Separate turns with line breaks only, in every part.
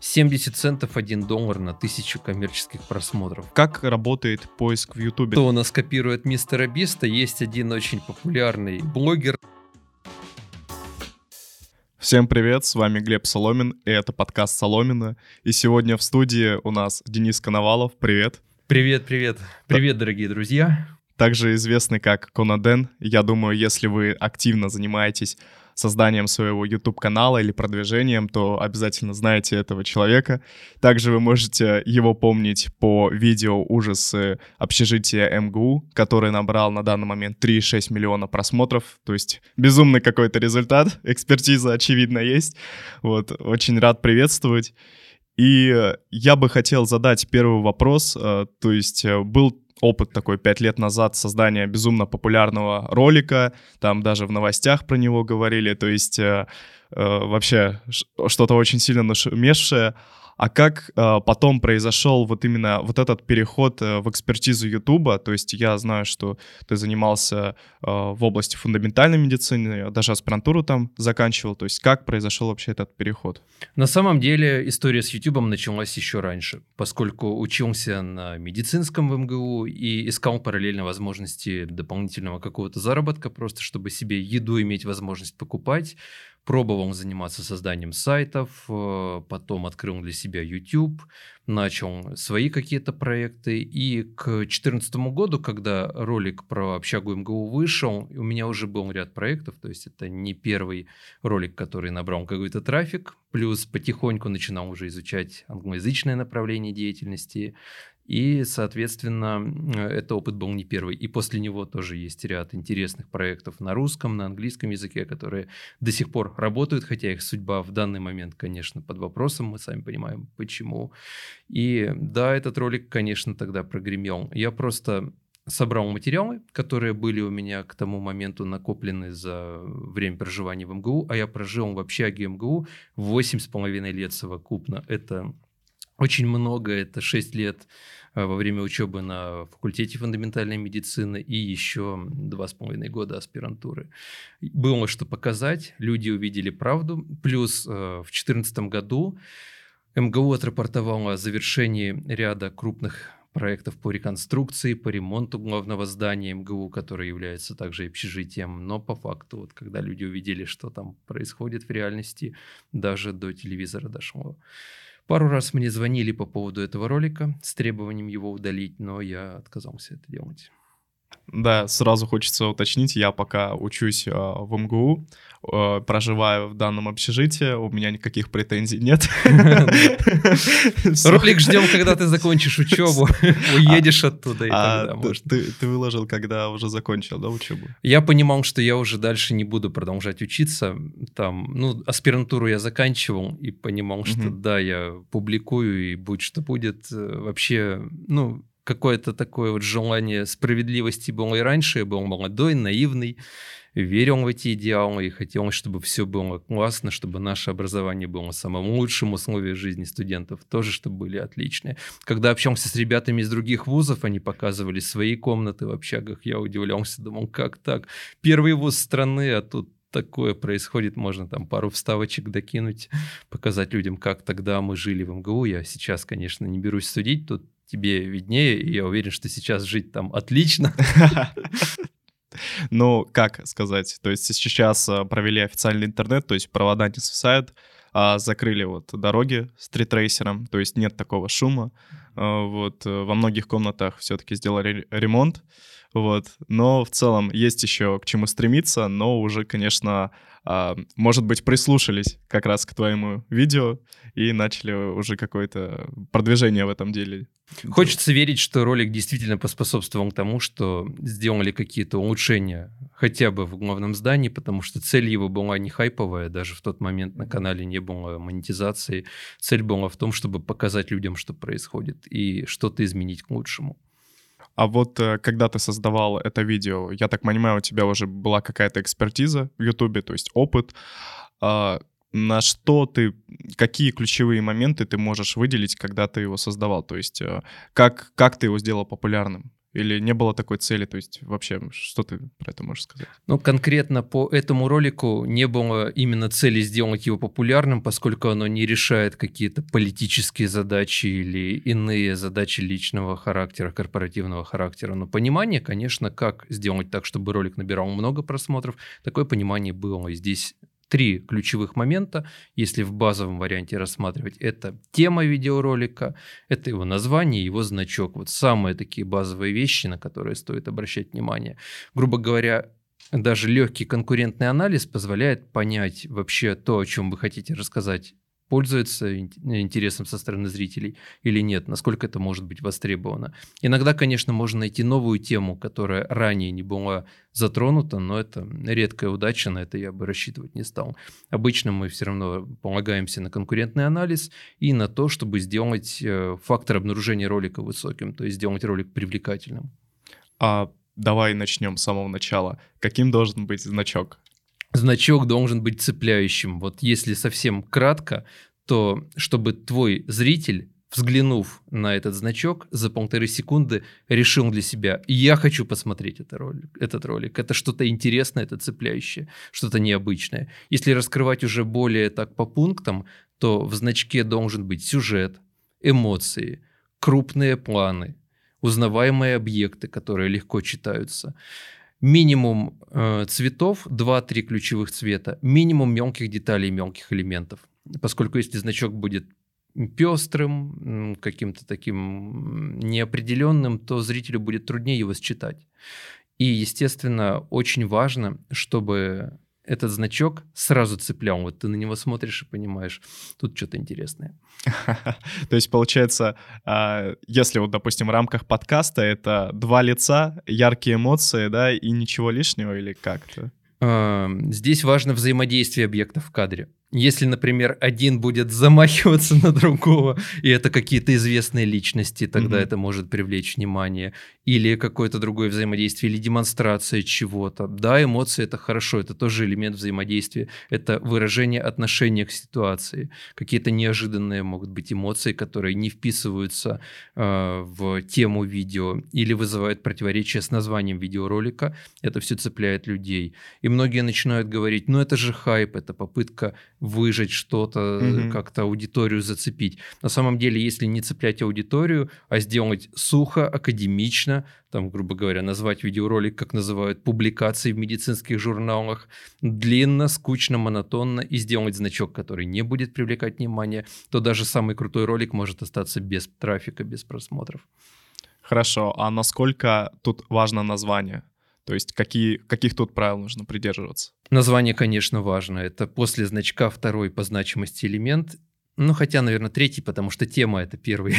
70 центов 1 доллар на тысячу коммерческих просмотров.
Как работает поиск в Ютубе?
Кто у нас копирует мистера Биста? Есть один очень популярный блогер.
Всем привет, с вами Глеб Соломин, и это подкаст Соломина. И сегодня в студии у нас Денис Коновалов. Привет.
Привет, привет. Привет, дорогие друзья.
Также известный как Конаден. Я думаю, если вы активно занимаетесь созданием своего YouTube-канала или продвижением, то обязательно знаете этого человека. Также вы можете его помнить по видео «Ужасы общежития МГУ», который набрал на данный момент 3,6 миллиона просмотров. То есть безумный какой-то результат. Экспертиза, очевидно, есть. Вот, очень рад приветствовать. И я бы хотел задать первый вопрос. Э, то есть э, был опыт такой пять лет назад создания безумно популярного ролика, там даже в новостях про него говорили, то есть э, э, вообще что-то очень сильно нашумевшее. А как э, потом произошел вот именно вот этот переход э, в экспертизу Ютуба? То есть я знаю, что ты занимался э, в области фундаментальной медицины, даже аспирантуру там заканчивал. То есть как произошел вообще этот переход?
На самом деле история с Ютубом началась еще раньше, поскольку учился на медицинском в МГУ и искал параллельно возможности дополнительного какого-то заработка, просто чтобы себе еду иметь возможность покупать пробовал заниматься созданием сайтов, э, потом открыл для себя YouTube, начал свои какие-то проекты. И к 2014 году, когда ролик про общагу МГУ вышел, у меня уже был ряд проектов, то есть это не первый ролик, который набрал какой-то трафик, плюс потихоньку начинал уже изучать англоязычное направление деятельности, и, соответственно, это опыт был не первый. И после него тоже есть ряд интересных проектов на русском, на английском языке, которые до сих пор работают, хотя их судьба в данный момент, конечно, под вопросом. Мы сами понимаем, почему. И да, этот ролик, конечно, тогда прогремел. Я просто собрал материалы, которые были у меня к тому моменту накоплены за время проживания в МГУ, а я прожил в общаге МГУ 8,5 лет совокупно. Это очень много, это 6 лет Э, во время учебы на факультете фундаментальной медицины и еще два с половиной года аспирантуры. Было что показать, люди увидели правду. Плюс э, в 2014 году МГУ отрапортовало о завершении ряда крупных проектов по реконструкции, по ремонту главного здания МГУ, которое является также общежитием. Но по факту, вот, когда люди увидели, что там происходит в реальности, даже до телевизора дошло. Пару раз мне звонили по поводу этого ролика с требованием его удалить, но я отказался это делать.
Да, сразу хочется уточнить, я пока учусь э, в МГУ, э, проживаю в данном общежитии, у меня никаких претензий нет.
Ролик ждем, когда ты закончишь учебу, уедешь оттуда и
а Ты выложил, когда уже закончил, да, учебу?
Я понимал, что я уже дальше не буду продолжать учиться, там, ну, аспирантуру я заканчивал и понимал, что да, я публикую и будь что будет, э, вообще, ну, какое-то такое вот желание справедливости было и раньше. Я был молодой, наивный, верил в эти идеалы и хотел, чтобы все было классно, чтобы наше образование было самым лучшим, условия жизни студентов тоже, чтобы были отличные. Когда общался с ребятами из других вузов, они показывали свои комнаты в общагах, я удивлялся, думал, как так? Первый вуз страны, а тут такое происходит, можно там пару вставочек докинуть, показать людям, как тогда мы жили в МГУ. Я сейчас, конечно, не берусь судить, тут тебе виднее, и я уверен, что сейчас жить там отлично.
Ну, как сказать, то есть сейчас а, провели официальный интернет, то есть провода не свисают, а закрыли вот дороги стритрейсером, то есть нет такого шума. А, вот э, во многих комнатах все-таки сделали ремонт, вот. Но в целом есть еще к чему стремиться, но уже, конечно, может быть, прислушались как раз к твоему видео и начали уже какое-то продвижение в этом деле.
Хочется верить, что ролик действительно поспособствовал тому, что сделали какие-то улучшения хотя бы в главном здании, потому что цель его была не хайповая, даже в тот момент на канале не было монетизации. Цель была в том, чтобы показать людям, что происходит, и что-то изменить к лучшему.
А вот э, когда ты создавал это видео, я так понимаю, у тебя уже была какая-то экспертиза в Ютубе, то есть опыт. А, на что ты, какие ключевые моменты ты можешь выделить, когда ты его создавал? То есть э, как, как ты его сделал популярным? Или не было такой цели? То есть вообще, что ты про это можешь сказать?
Ну, конкретно по этому ролику не было именно цели сделать его популярным, поскольку оно не решает какие-то политические задачи или иные задачи личного характера, корпоративного характера. Но понимание, конечно, как сделать так, чтобы ролик набирал много просмотров, такое понимание было. И здесь три ключевых момента, если в базовом варианте рассматривать. Это тема видеоролика, это его название, его значок. Вот самые такие базовые вещи, на которые стоит обращать внимание. Грубо говоря, даже легкий конкурентный анализ позволяет понять вообще то, о чем вы хотите рассказать пользуется интересом со стороны зрителей или нет, насколько это может быть востребовано. Иногда, конечно, можно найти новую тему, которая ранее не была затронута, но это редкая удача, на это я бы рассчитывать не стал. Обычно мы все равно полагаемся на конкурентный анализ и на то, чтобы сделать э, фактор обнаружения ролика высоким, то есть сделать ролик привлекательным.
А давай начнем с самого начала. Каким должен быть значок?
Значок должен быть цепляющим. Вот если совсем кратко, то чтобы твой зритель взглянув на этот значок, за полторы секунды решил для себя, я хочу посмотреть этот ролик. Этот ролик. Это что-то интересное, это цепляющее, что-то необычное. Если раскрывать уже более так по пунктам, то в значке должен быть сюжет, эмоции, крупные планы, узнаваемые объекты, которые легко читаются минимум э, цветов, 2-3 ключевых цвета, минимум мелких деталей, мелких элементов. Поскольку если значок будет пестрым, каким-то таким неопределенным, то зрителю будет труднее его считать. И, естественно, очень важно, чтобы этот значок сразу цеплял. Вот ты на него смотришь и понимаешь, тут что-то интересное.
То есть, получается, а, если вот, допустим, в рамках подкаста это два лица, яркие эмоции, да, и ничего лишнего или как-то?
Здесь важно взаимодействие объектов в кадре. Если, например, один будет замахиваться на другого, и это какие-то известные личности, тогда mm-hmm. это может привлечь внимание. Или какое-то другое взаимодействие, или демонстрация чего-то. Да, эмоции это хорошо, это тоже элемент взаимодействия. Это выражение отношения к ситуации. Какие-то неожиданные могут быть эмоции, которые не вписываются э, в тему видео или вызывают противоречие с названием видеоролика. Это все цепляет людей. И многие начинают говорить, ну это же хайп, это попытка выжать что-то, угу. как-то аудиторию зацепить. На самом деле, если не цеплять аудиторию, а сделать сухо, академично, там, грубо говоря, назвать видеоролик, как называют, публикации в медицинских журналах, длинно, скучно, монотонно, и сделать значок, который не будет привлекать внимание, то даже самый крутой ролик может остаться без трафика, без просмотров.
Хорошо, а насколько тут важно название? То есть какие, каких тут правил нужно придерживаться?
Название, конечно, важно. Это после значка второй по значимости элемент. Ну, хотя, наверное, третий, потому что тема это первый.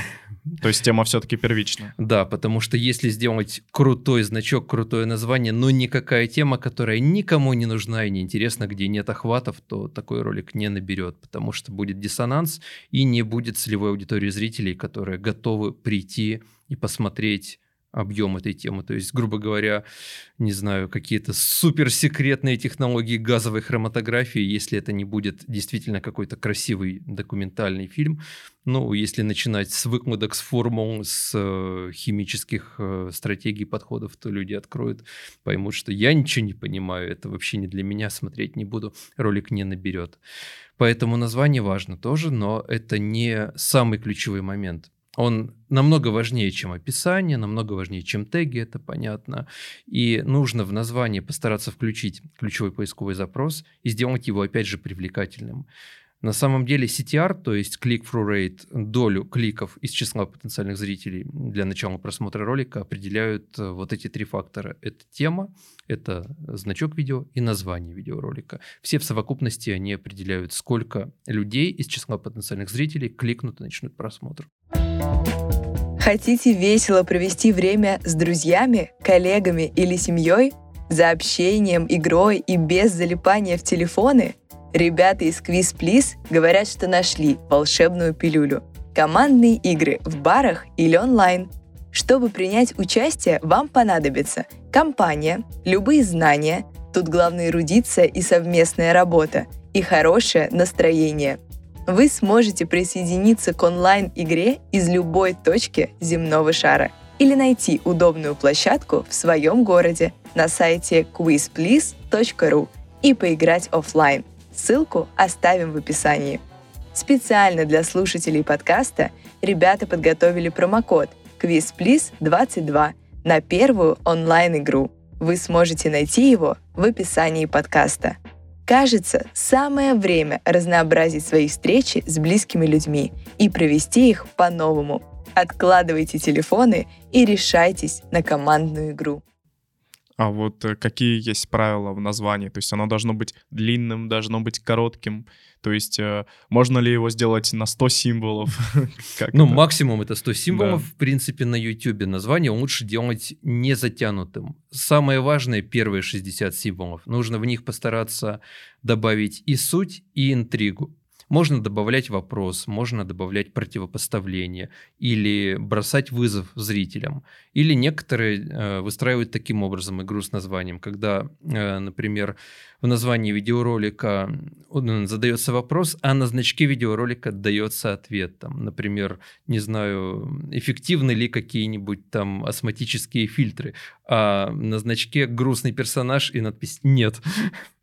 То есть тема все-таки первична.
Да, потому что если сделать крутой значок, крутое название, но никакая тема, которая никому не нужна и не интересна, где нет охватов, то такой ролик не наберет, потому что будет диссонанс и не будет целевой аудитории зрителей, которые готовы прийти и посмотреть объем этой темы. То есть, грубо говоря, не знаю, какие-то суперсекретные технологии газовой хроматографии, если это не будет действительно какой-то красивый документальный фильм. Ну, если начинать с выкладок, с формул, с э, химических э, стратегий, подходов, то люди откроют, поймут, что я ничего не понимаю, это вообще не для меня, смотреть не буду, ролик не наберет. Поэтому название важно тоже, но это не самый ключевой момент. Он намного важнее, чем описание, намного важнее, чем теги, это понятно. И нужно в названии постараться включить ключевой поисковый запрос и сделать его, опять же, привлекательным. На самом деле CTR, то есть click-through rate, долю кликов из числа потенциальных зрителей для начала просмотра ролика определяют э, вот эти три фактора. Это тема, это значок видео и название видеоролика. Все в совокупности они определяют, сколько людей из числа потенциальных зрителей кликнут и начнут просмотр.
Хотите весело провести время с друзьями, коллегами или семьей? За общением, игрой и без залипания в телефоны? Ребята из Quiz Please говорят, что нашли волшебную пилюлю. Командные игры в барах или онлайн. Чтобы принять участие, вам понадобится компания, любые знания, тут главное эрудиция и совместная работа, и хорошее настроение – вы сможете присоединиться к онлайн-игре из любой точки земного шара. или найти удобную площадку в своем городе на сайте quizplease.ru и поиграть офлайн. Ссылку оставим в описании. Специально для слушателей подкаста ребята подготовили промокод QuizPlease22 на первую онлайн-игру. Вы сможете найти его в описании подкаста. Кажется, самое время разнообразить свои встречи с близкими людьми и провести их по-новому. Откладывайте телефоны и решайтесь на командную игру.
А вот э, какие есть правила в названии? То есть оно должно быть длинным, должно быть коротким. То есть э, можно ли его сделать на 100 символов?
ну, максимум это 100 символов. В принципе, на YouTube название лучше делать не затянутым. Самое важное, первые 60 символов. Нужно в них постараться добавить и суть, и интригу. Можно добавлять вопрос, можно добавлять противопоставление или бросать вызов зрителям. Или некоторые э, выстраивают таким образом игру с названием, когда, э, например, в названии видеоролика задается вопрос, а на значке видеоролика дается ответ. Там, например, не знаю, эффективны ли какие-нибудь там астматические фильтры, а на значке грустный персонаж и надпись «нет».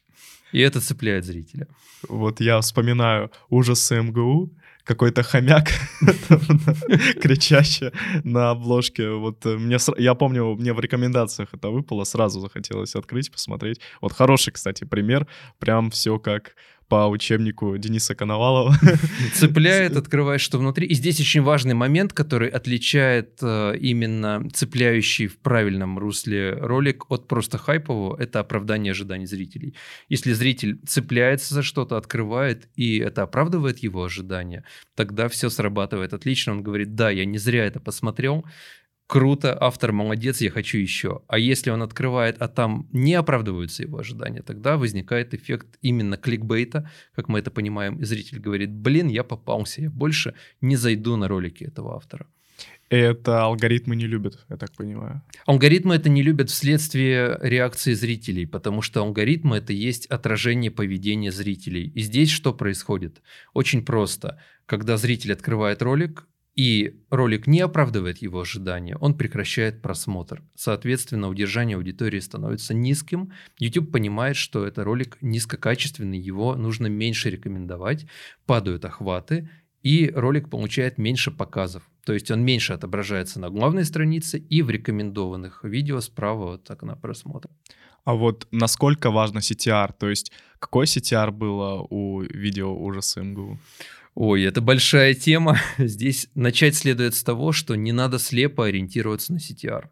И это цепляет зрителя.
Вот я вспоминаю ужасы МГУ, какой-то хомяк, кричащий на обложке. Вот э, мне, я помню, мне в рекомендациях это выпало, сразу захотелось открыть, посмотреть. Вот хороший, кстати, пример. Прям все как по учебнику Дениса Коновалова.
Цепляет, открывает, что внутри. И здесь очень важный момент, который отличает э, именно цепляющий в правильном русле ролик от просто хайпового, это оправдание ожиданий зрителей. Если зритель цепляется за что-то, открывает, и это оправдывает его ожидания, тогда все срабатывает отлично. Он говорит, да, я не зря это посмотрел, круто, автор молодец, я хочу еще. А если он открывает, а там не оправдываются его ожидания, тогда возникает эффект именно кликбейта, как мы это понимаем, и зритель говорит, блин, я попался, я больше не зайду на ролики этого автора.
Это алгоритмы не любят, я так понимаю.
Алгоритмы это не любят вследствие реакции зрителей, потому что алгоритмы это есть отражение поведения зрителей. И здесь что происходит? Очень просто. Когда зритель открывает ролик, и ролик не оправдывает его ожидания, он прекращает просмотр. Соответственно, удержание аудитории становится низким. YouTube понимает, что это ролик низкокачественный, его нужно меньше рекомендовать, падают охваты, и ролик получает меньше показов. То есть он меньше отображается на главной странице и в рекомендованных видео справа вот так на просмотр.
А вот насколько важно CTR? То есть какой CTR было у видео ужасы МГУ?
Ой, это большая тема. Здесь начать следует с того, что не надо слепо ориентироваться на CTR.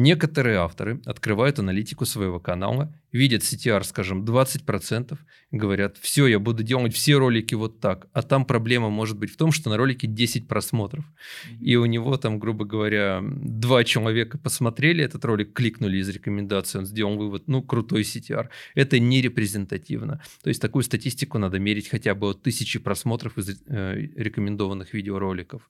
Некоторые авторы открывают аналитику своего канала, видят CTR, скажем, 20%, говорят, все, я буду делать все ролики вот так. А там проблема может быть в том, что на ролике 10 просмотров. И у него там, грубо говоря, два человека посмотрели этот ролик, кликнули из рекомендаций, он сделал вывод, ну, крутой CTR. Это не репрезентативно. То есть такую статистику надо мерить хотя бы от тысячи просмотров из э, рекомендованных видеороликов.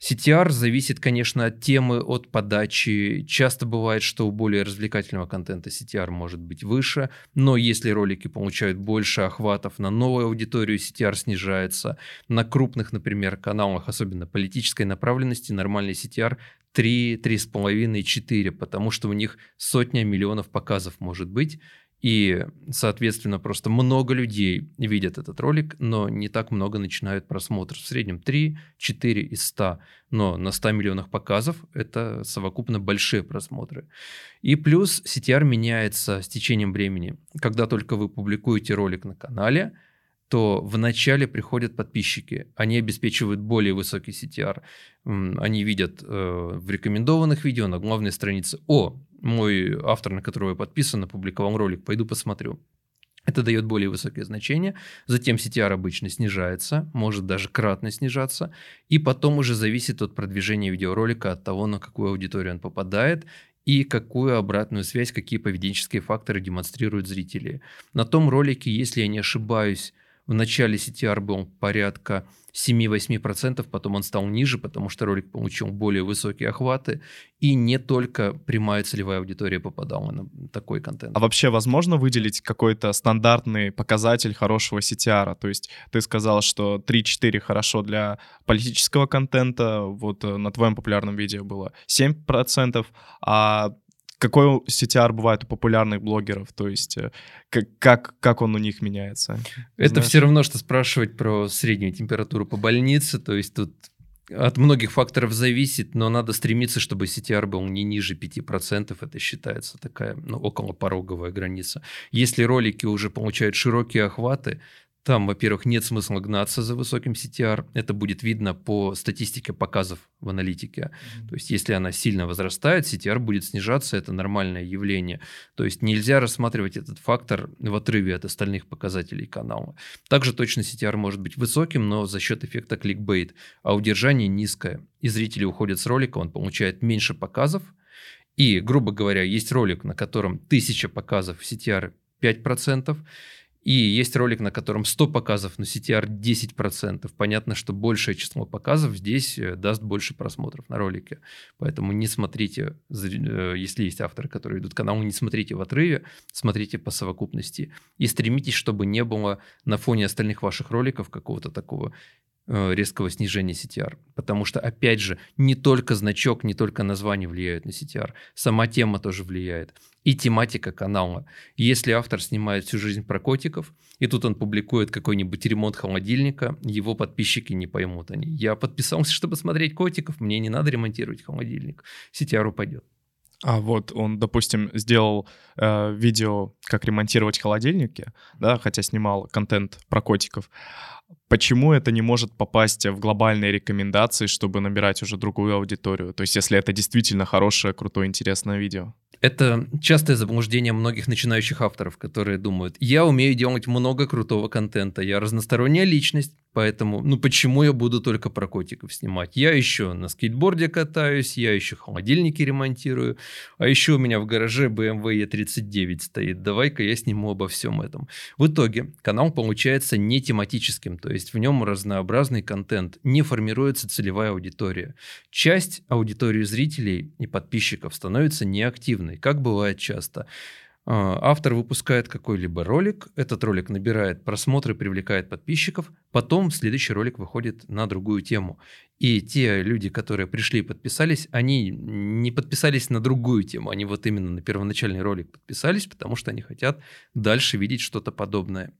CTR зависит, конечно, от темы, от подачи. Часто бывает, что у более развлекательного контента CTR может быть выше, но если ролики получают больше охватов на новую аудиторию, CTR снижается. На крупных, например, каналах, особенно политической направленности, нормальный CTR 3, 3,5, 4, потому что у них сотня миллионов показов может быть. И, соответственно, просто много людей видят этот ролик, но не так много начинают просмотр. В среднем 3-4 из 100. Но на 100 миллионах показов это совокупно большие просмотры. И плюс CTR меняется с течением времени. Когда только вы публикуете ролик на канале, то вначале приходят подписчики. Они обеспечивают более высокий CTR. Они видят э, в рекомендованных видео на главной странице «О, мой автор, на которого я подписан, опубликовал ролик, пойду посмотрю». Это дает более высокое значение. Затем CTR обычно снижается, может даже кратно снижаться. И потом уже зависит от продвижения видеоролика, от того, на какую аудиторию он попадает и какую обратную связь, какие поведенческие факторы демонстрируют зрители. На том ролике, если я не ошибаюсь, В начале CTR был порядка 7-8%, потом он стал ниже, потому что ролик получил более высокие охваты, и не только прямая целевая аудитория попадала на такой контент.
А вообще возможно выделить какой-то стандартный показатель хорошего CTR? То есть ты сказал, что 3-4 хорошо для политического контента, вот э, на твоем популярном видео было 7%, а какой CTR бывает у популярных блогеров? То есть э, как, как, как он у них меняется?
Это Знаешь? все равно, что спрашивать про среднюю температуру по больнице. То есть тут от многих факторов зависит, но надо стремиться, чтобы CTR был не ниже 5%. Это считается такая ну, около пороговая граница. Если ролики уже получают широкие охваты, там, во-первых, нет смысла гнаться за высоким CTR. Это будет видно по статистике показов в аналитике. Mm-hmm. То есть, если она сильно возрастает, CTR будет снижаться. Это нормальное явление. То есть, нельзя рассматривать этот фактор в отрыве от остальных показателей канала. Также точно CTR может быть высоким, но за счет эффекта кликбейт. А удержание низкое. И зрители уходят с ролика, он получает меньше показов. И, грубо говоря, есть ролик, на котором 1000 показов CTR 5%, и есть ролик, на котором 100 показов, но CTR 10%. Понятно, что большее число показов здесь э, даст больше просмотров на ролике. Поэтому не смотрите, э, если есть авторы, которые идут к каналу, не смотрите в отрыве, смотрите по совокупности. И стремитесь, чтобы не было на фоне остальных ваших роликов какого-то такого резкого снижения CTR. Потому что, опять же, не только значок, не только название влияют на CTR, сама тема тоже влияет. И тематика канала. Если автор снимает всю жизнь про котиков, и тут он публикует какой-нибудь ремонт холодильника, его подписчики не поймут. Они, я подписался, чтобы смотреть котиков, мне не надо ремонтировать холодильник. CTR упадет.
А вот он, допустим, сделал э, видео, как ремонтировать холодильники, да, хотя снимал контент про котиков. Почему это не может попасть в глобальные рекомендации, чтобы набирать уже другую аудиторию? То есть, если это действительно хорошее, крутое, интересное видео.
Это частое заблуждение многих начинающих авторов, которые думают, я умею делать много крутого контента, я разносторонняя личность, поэтому, ну почему я буду только про котиков снимать? Я еще на скейтборде катаюсь, я еще холодильники ремонтирую, а еще у меня в гараже BMW E39 стоит, давай-ка я сниму обо всем этом. В итоге канал получается не тематическим, то есть в нем разнообразный контент, не формируется целевая аудитория. Часть аудитории зрителей и подписчиков становится неактивной активной, как бывает часто. А, автор выпускает какой-либо ролик, этот ролик набирает просмотры, привлекает подписчиков, потом следующий ролик выходит на другую тему. И те люди, которые пришли и подписались, они не подписались на другую тему, они вот именно на первоначальный ролик подписались, потому что они хотят дальше видеть что-то подобное.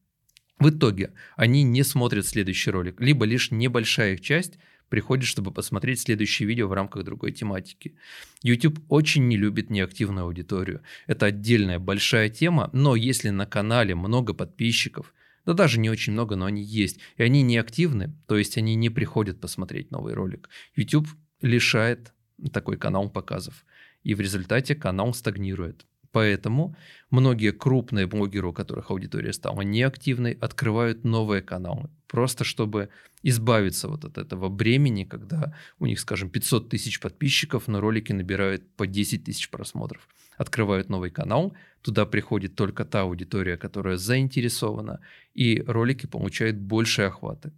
В итоге они не смотрят следующий ролик, либо лишь небольшая их часть – приходит, чтобы посмотреть следующее видео в рамках другой тематики. YouTube очень не любит неактивную аудиторию. Это отдельная большая тема, но если на канале много подписчиков, да даже не очень много, но они есть, и они неактивны, то есть они не приходят посмотреть новый ролик. YouTube лишает такой канал показов, и в результате канал стагнирует. Поэтому многие крупные блогеры, у которых аудитория стала неактивной, открывают новые каналы. Просто чтобы избавиться вот от этого бремени, когда у них, скажем, 500 тысяч подписчиков, но ролики набирают по 10 тысяч просмотров. Открывают новый канал, туда приходит только та аудитория, которая заинтересована, и ролики получают большие охваты.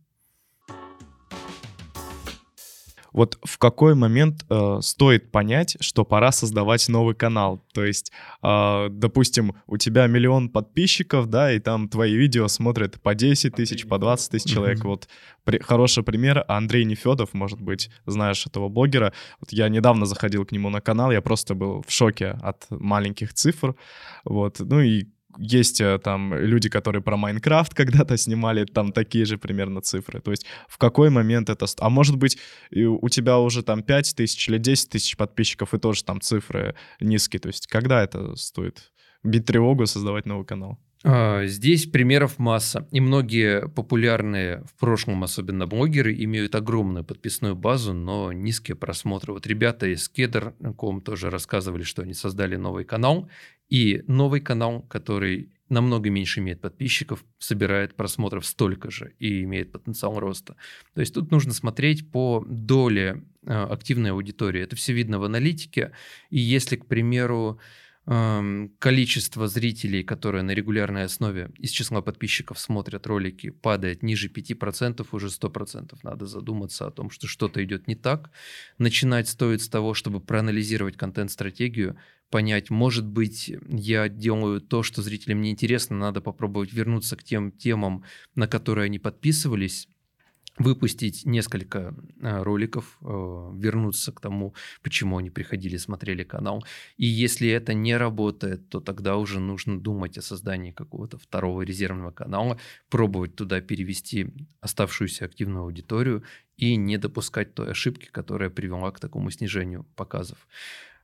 Вот в какой момент э, стоит понять, что пора создавать новый канал? То есть, э, допустим, у тебя миллион подписчиков, да, и там твои видео смотрят по 10 тысяч, по 20 тысяч человек. Вот при, хороший пример. Андрей Нефедов, может быть, знаешь этого блогера. Вот я недавно заходил к нему на канал, я просто был в шоке от маленьких цифр. Вот, ну и есть э, там люди, которые про Майнкрафт когда-то снимали, там такие же примерно цифры. То есть в какой момент это... А может быть, у тебя уже там 5 тысяч или 10 тысяч подписчиков, и тоже там цифры низкие. То есть когда это стоит бить тревогу, создавать новый канал?
А, здесь примеров масса. И многие популярные в прошлом, особенно блогеры, имеют огромную подписную базу, но низкие просмотры. Вот ребята из Кедр.ком тоже рассказывали, что они создали новый канал. И новый канал, который намного меньше имеет подписчиков, собирает просмотров столько же и имеет потенциал роста. То есть тут нужно смотреть по доле а, активной аудитории. Это все видно в аналитике. И если, к примеру, количество зрителей, которые на регулярной основе из числа подписчиков смотрят ролики, падает ниже 5%, уже 100% надо задуматься о том, что что-то идет не так. Начинать стоит с того, чтобы проанализировать контент-стратегию, понять, может быть, я делаю то, что зрителям не интересно, надо попробовать вернуться к тем темам, на которые они подписывались, выпустить несколько э, роликов, э, вернуться к тому, почему они приходили, смотрели канал. И если это не работает, то тогда уже нужно думать о создании какого-то второго резервного канала, пробовать туда перевести оставшуюся активную аудиторию и не допускать той ошибки, которая привела к такому снижению показов.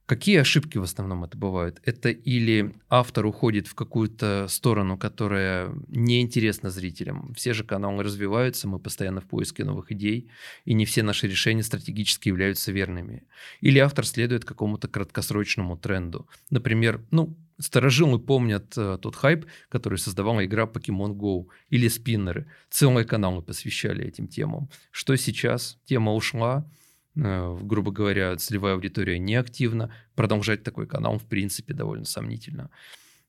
Какие ошибки в основном это бывают? Это или автор уходит в какую-то сторону, которая неинтересна зрителям. Все же каналы развиваются, мы постоянно в поиске новых идей, и не все наши решения стратегически являются верными. Или автор следует какому-то краткосрочному тренду. Например, ну, Старожилы помнят э, тот хайп, который создавала игра Pokemon Go или спиннеры. Целые каналы посвящали этим темам. Что сейчас? Тема ушла, грубо говоря, целевая аудитория неактивна, продолжать такой канал, в принципе, довольно сомнительно.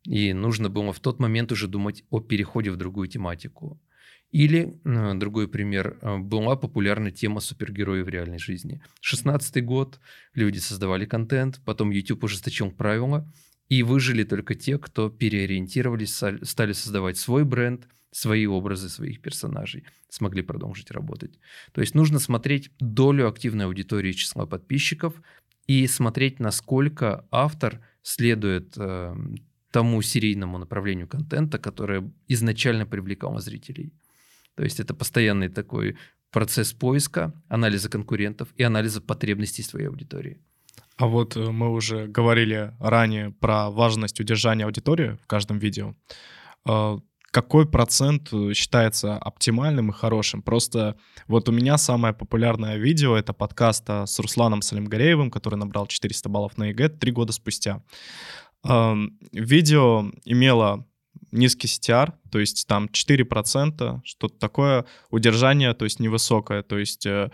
И нужно было в тот момент уже думать о переходе в другую тематику. Или, э, другой пример, э, была популярна тема супергероев в реальной жизни. 16 год, люди создавали контент, потом YouTube ужесточил правила, и выжили только те, кто переориентировались, стали создавать свой бренд, свои образы своих персонажей, смогли продолжить работать. То есть нужно смотреть долю активной аудитории числа подписчиков и смотреть, насколько автор следует э, тому серийному направлению контента, которое изначально привлекало зрителей. То есть это постоянный такой процесс поиска, анализа конкурентов и анализа потребностей своей аудитории.
А вот э, мы уже говорили ранее про важность удержания аудитории в каждом видео. Какой процент э, считается оптимальным и хорошим. Просто вот у меня самое популярное видео — это подкаст с Русланом Салимгареевым, который набрал 400 баллов на ЕГЭ три года спустя. Видео имело низкий CTR, то есть там 4%, что-то такое, удержание, то есть невысокое, то есть э,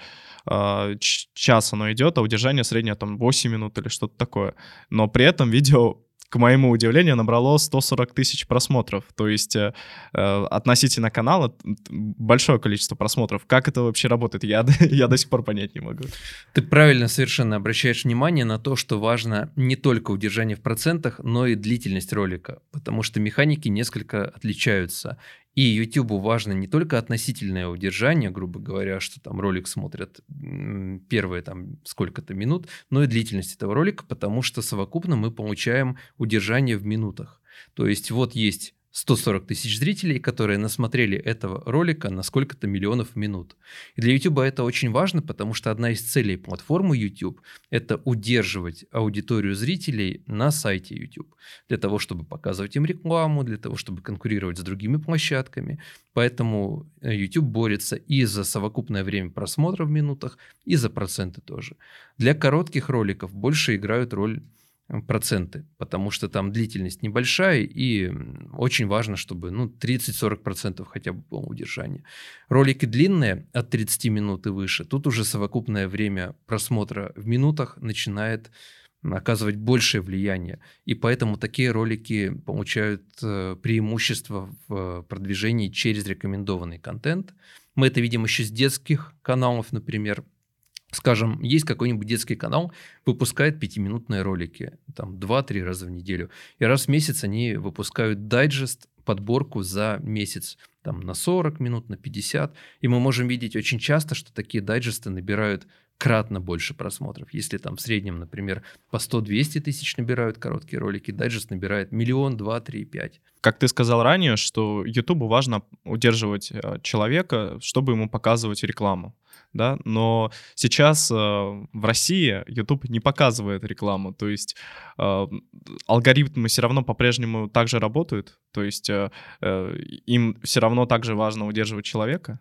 э, час оно идет, а удержание среднее там 8 минут или что-то такое. Но при этом видео к моему удивлению, набрало 140 тысяч просмотров. То есть э, э, относительно канала большое количество просмотров. Как это вообще работает, я, я до сих пор понять не могу.
Ты правильно совершенно обращаешь внимание на то, что важно не только удержание в процентах, но и длительность ролика, потому что механики несколько отличаются. И YouTube важно не только относительное удержание, грубо говоря, что там ролик смотрят первые там сколько-то минут, но и длительность этого ролика, потому что совокупно мы получаем удержание в минутах. То есть вот есть 140 тысяч зрителей, которые насмотрели этого ролика на сколько-то миллионов минут. И для YouTube это очень важно, потому что одна из целей платформы YouTube – это удерживать аудиторию зрителей на сайте YouTube. Для того, чтобы показывать им рекламу, для того, чтобы конкурировать с другими площадками. Поэтому э, YouTube борется и за совокупное время просмотра в минутах, и за проценты тоже. Для коротких роликов больше играют роль проценты, потому что там длительность небольшая, и очень важно, чтобы ну, 30-40% хотя бы было удержание. Ролики длинные, от 30 минут и выше, тут уже совокупное время просмотра в минутах начинает оказывать большее влияние. И поэтому такие ролики получают э, преимущество в продвижении через рекомендованный контент. Мы это видим еще с детских каналов, например, скажем, есть какой-нибудь детский канал, выпускает пятиминутные ролики, там, два-три раза в неделю. И раз в месяц они выпускают дайджест, подборку за месяц, там, на 40 минут, на 50. И мы можем видеть очень часто, что такие дайджесты набирают кратно больше просмотров. Если там в среднем, например, по 100-200 тысяч набирают короткие ролики, дайджест набирает миллион, два, три, пять.
Как ты сказал ранее, что YouTube важно удерживать э, человека, чтобы ему показывать рекламу да, но сейчас э, в России YouTube не показывает рекламу, то есть э, алгоритмы все равно по-прежнему также работают, то есть э, э, им все равно также важно удерживать человека.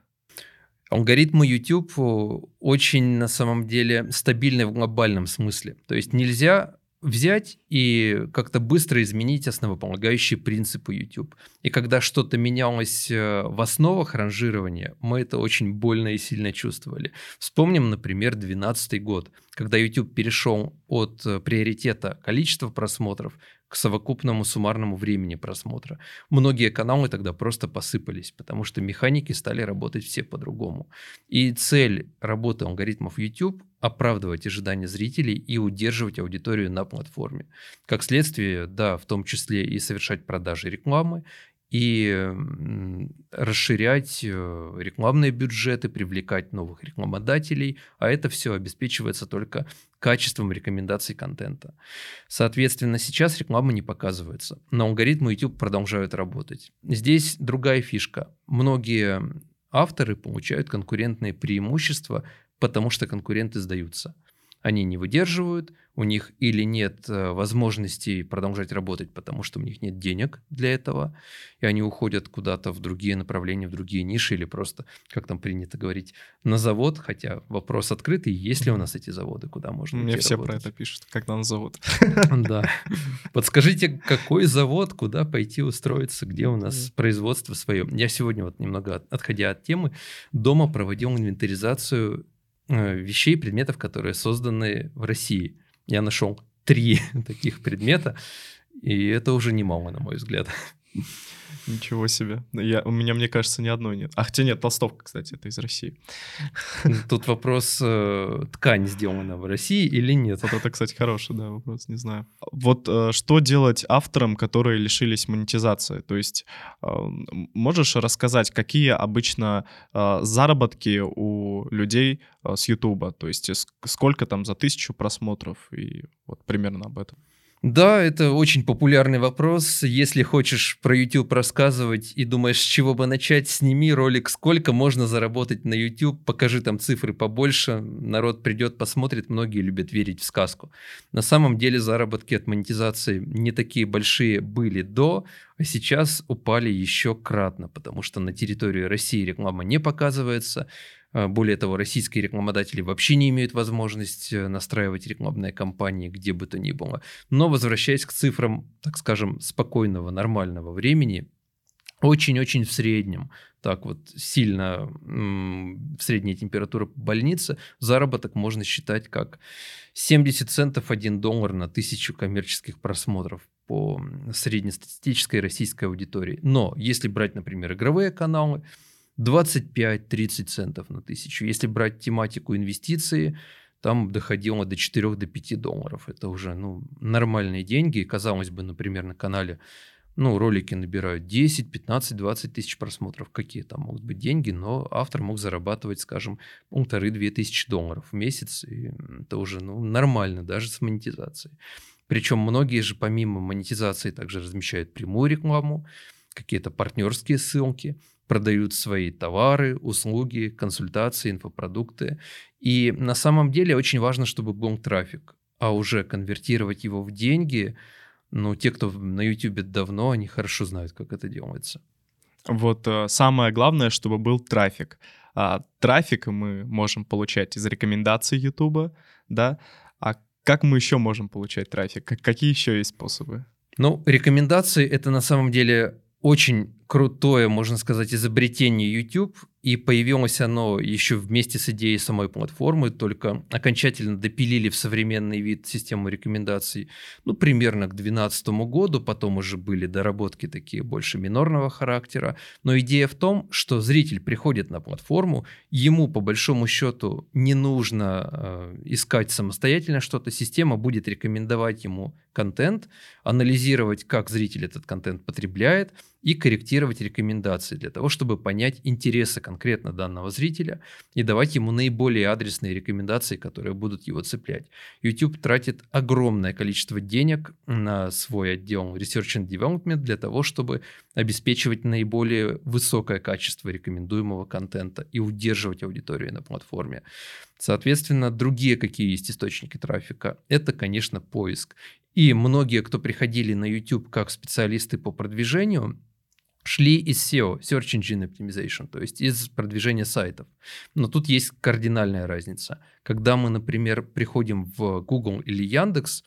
Алгоритмы YouTube очень на самом деле стабильны в глобальном смысле. То есть нельзя взять и как-то быстро изменить основополагающие принципы YouTube. И когда что-то менялось э, в основах ранжирования, мы это очень больно и сильно чувствовали. Вспомним, например, 2012 год, когда YouTube перешел от э, приоритета количества просмотров к совокупному суммарному времени просмотра. Многие каналы тогда просто посыпались, потому что механики стали работать все по-другому. И цель работы алгоритмов YouTube – оправдывать ожидания зрителей и удерживать аудиторию на платформе. Как следствие, да, в том числе и совершать продажи рекламы, и расширять э, рекламные бюджеты, привлекать новых рекламодателей, а это все обеспечивается только качеством рекомендаций контента. Соответственно, сейчас реклама не показывается, но алгоритмы YouTube продолжают работать. Здесь другая фишка. Многие авторы получают конкурентные преимущества, потому что конкуренты сдаются – они не выдерживают, у них или нет э, возможности продолжать работать, потому что у них нет денег для этого, и они уходят куда-то в другие направления, в другие ниши, или просто, как там принято говорить, на завод, хотя вопрос открытый, есть ли у нас эти заводы, куда можно
Мне все
работать.
про это пишут, когда на завод.
Да. Подскажите, какой завод, куда пойти устроиться, где у нас производство свое. Я сегодня, вот немного отходя от темы, дома проводил инвентаризацию вещей, предметов, которые созданы в России. Я нашел три таких предмета, и это уже немало, на мой взгляд.
Ничего себе. Я, у меня, мне кажется, ни одной нет. А хотя нет, толстовка, кстати, это из России.
Тут вопрос, э, ткань сделана в России или нет.
Вот это, кстати, хороший, да, вопрос, не знаю. Вот э, что делать авторам, которые лишились монетизации? То есть э, можешь рассказать, какие обычно э, заработки у людей э, с Ютуба? То есть сколько там за тысячу просмотров и вот примерно об этом?
Да, это очень популярный вопрос. Если хочешь про YouTube рассказывать и думаешь, с чего бы начать, сними ролик, сколько можно заработать на YouTube, покажи там цифры побольше, народ придет, посмотрит, многие любят верить в сказку. На самом деле заработки от монетизации не такие большие были до, а сейчас упали еще кратно, потому что на территории России реклама не показывается, более того, российские рекламодатели вообще не имеют возможности э, настраивать рекламные кампании где бы то ни было. Но возвращаясь к цифрам, так скажем, спокойного, нормального времени, очень-очень в среднем, так вот сильно в средняя температура по больнице, заработок можно считать как 70 центов 1 доллар на тысячу коммерческих просмотров по среднестатистической российской аудитории. Но если брать, например, игровые каналы, 25-30 центов на тысячу. Если брать тематику инвестиции, там доходило до 4 до 5 долларов. Это уже ну, нормальные деньги. Казалось бы, например, на канале ну, ролики набирают 10, 15, 20 тысяч просмотров. Какие там могут быть деньги, но автор мог зарабатывать, скажем, полторы-две тысячи долларов в месяц. И это уже ну, нормально, даже с монетизацией. Причем многие же помимо монетизации также размещают прямую рекламу, какие-то партнерские ссылки продают свои товары, услуги, консультации, инфопродукты. И на самом деле очень важно, чтобы был трафик, а уже конвертировать его в деньги, ну, те, кто на YouTube давно, они хорошо знают, как это делается.
Вот э, самое главное, чтобы был трафик. А, трафик мы можем получать из рекомендаций YouTube, да? А как мы еще можем получать трафик? Какие еще есть способы?
Ну, рекомендации это на самом деле очень крутое, можно сказать, изобретение YouTube, и появилось оно еще вместе с идеей самой платформы, только окончательно допилили в современный вид систему рекомендаций, ну, примерно к 2012 году, потом уже были доработки такие больше минорного характера, но идея в том, что зритель приходит на платформу, ему по большому счету не нужно э, искать самостоятельно что-то, система будет рекомендовать ему контент, анализировать, как зритель этот контент потребляет, и корректировать рекомендации для того, чтобы понять интересы конкретно данного зрителя и давать ему наиболее адресные рекомендации, которые будут его цеплять. YouTube тратит огромное количество денег на свой отдел Research and Development для того, чтобы обеспечивать наиболее высокое качество рекомендуемого контента и удерживать аудиторию на платформе. Соответственно, другие какие есть источники трафика? Это, конечно, поиск. И многие, кто приходили на YouTube как специалисты по продвижению, шли из SEO, Search Engine Optimization, то есть из продвижения сайтов. Но тут есть кардинальная разница. Когда мы, например, приходим в Google или Яндекс,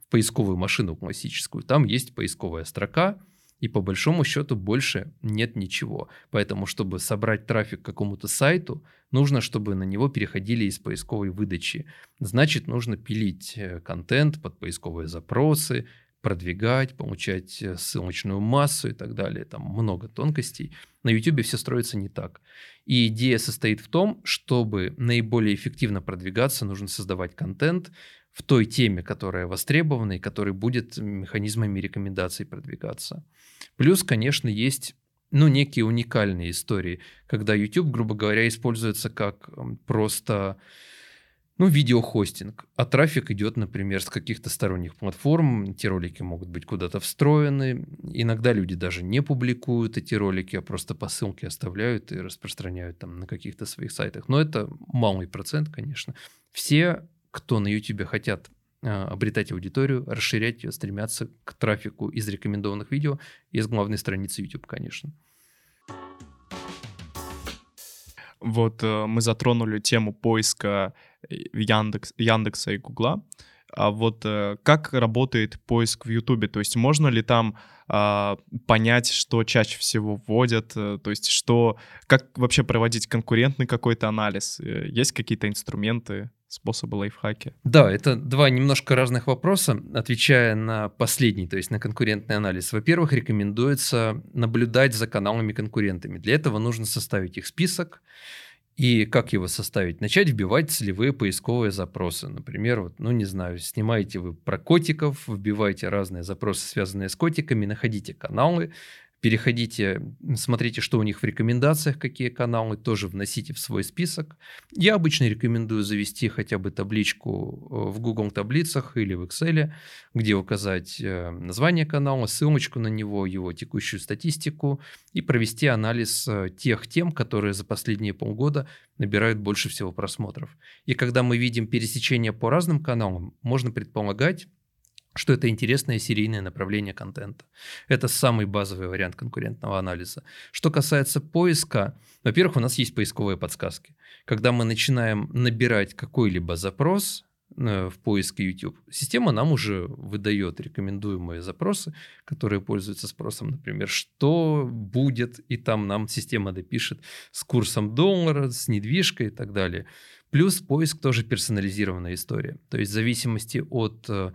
в поисковую машину классическую, там есть поисковая строка, и по большому счету больше нет ничего. Поэтому, чтобы собрать трафик к какому-то сайту, нужно, чтобы на него переходили из поисковой выдачи. Значит, нужно пилить э, контент под поисковые запросы, продвигать, получать э, ссылочную массу и так далее. Там много тонкостей. На YouTube все строится не так. И идея состоит в том, чтобы наиболее эффективно продвигаться, нужно создавать контент в той теме, которая востребована и который будет механизмами рекомендаций продвигаться. Плюс, конечно, есть ну, некие уникальные истории, когда YouTube, грубо говоря, используется как просто ну, видеохостинг. А трафик идет, например, с каких-то сторонних платформ. Эти ролики могут быть куда-то встроены. Иногда люди даже не публикуют эти ролики, а просто по ссылке оставляют и распространяют там на каких-то своих сайтах. Но это малый процент, конечно. Все, кто на YouTube хотят а, обретать аудиторию, расширять ее, стремятся к трафику из рекомендованных видео из главной страницы YouTube, конечно.
Вот э, мы затронули тему поиска э, Яндекс, Яндекса и Гугла. А вот э, как работает поиск в Ютубе? То есть можно ли там э, понять, что чаще всего вводят? То есть что, как вообще проводить конкурентный какой-то анализ? Есть какие-то инструменты, способы, лайфхаки?
Да, это два немножко разных вопроса. Отвечая на последний, то есть на конкурентный анализ. Во-первых, рекомендуется наблюдать за каналами-конкурентами. Для этого нужно составить их список, и как его составить? Начать вбивать целевые поисковые запросы. Например, вот, ну не знаю, снимаете вы про котиков, вбиваете разные запросы, связанные с котиками, находите каналы, переходите, смотрите, что у них в рекомендациях, какие каналы, тоже вносите в свой список. Я обычно рекомендую завести хотя бы табличку э, в Google таблицах или в Excel, где указать э, название канала, ссылочку на него, его текущую статистику и провести анализ э, тех тем, которые за последние полгода набирают больше всего просмотров. И когда мы видим пересечение по разным каналам, можно предполагать, что это интересное серийное направление контента. Это самый базовый вариант конкурентного анализа. Что касается поиска, во-первых, у нас есть поисковые подсказки. Когда мы начинаем набирать какой-либо запрос э, в поиске YouTube, система нам уже выдает рекомендуемые запросы, которые пользуются спросом, например, что будет, и там нам система допишет с курсом доллара, с недвижкой и так далее. Плюс поиск тоже персонализированная история. То есть в зависимости от э,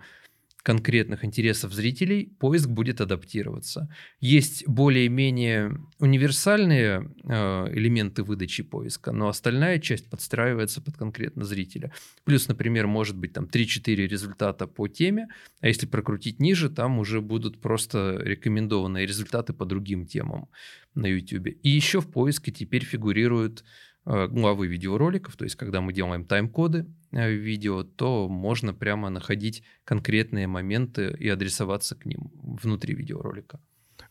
конкретных интересов зрителей, поиск будет адаптироваться. Есть более-менее универсальные э, элементы выдачи поиска, но остальная часть подстраивается под конкретно зрителя. Плюс, например, может быть там 3-4 результата по теме, а если прокрутить ниже, там уже будут просто рекомендованные результаты по другим темам на YouTube. И еще в поиске теперь фигурируют Э, главы видеороликов, то есть когда мы делаем тайм-коды видео, то можно прямо находить конкретные моменты и адресоваться к ним внутри видеоролика.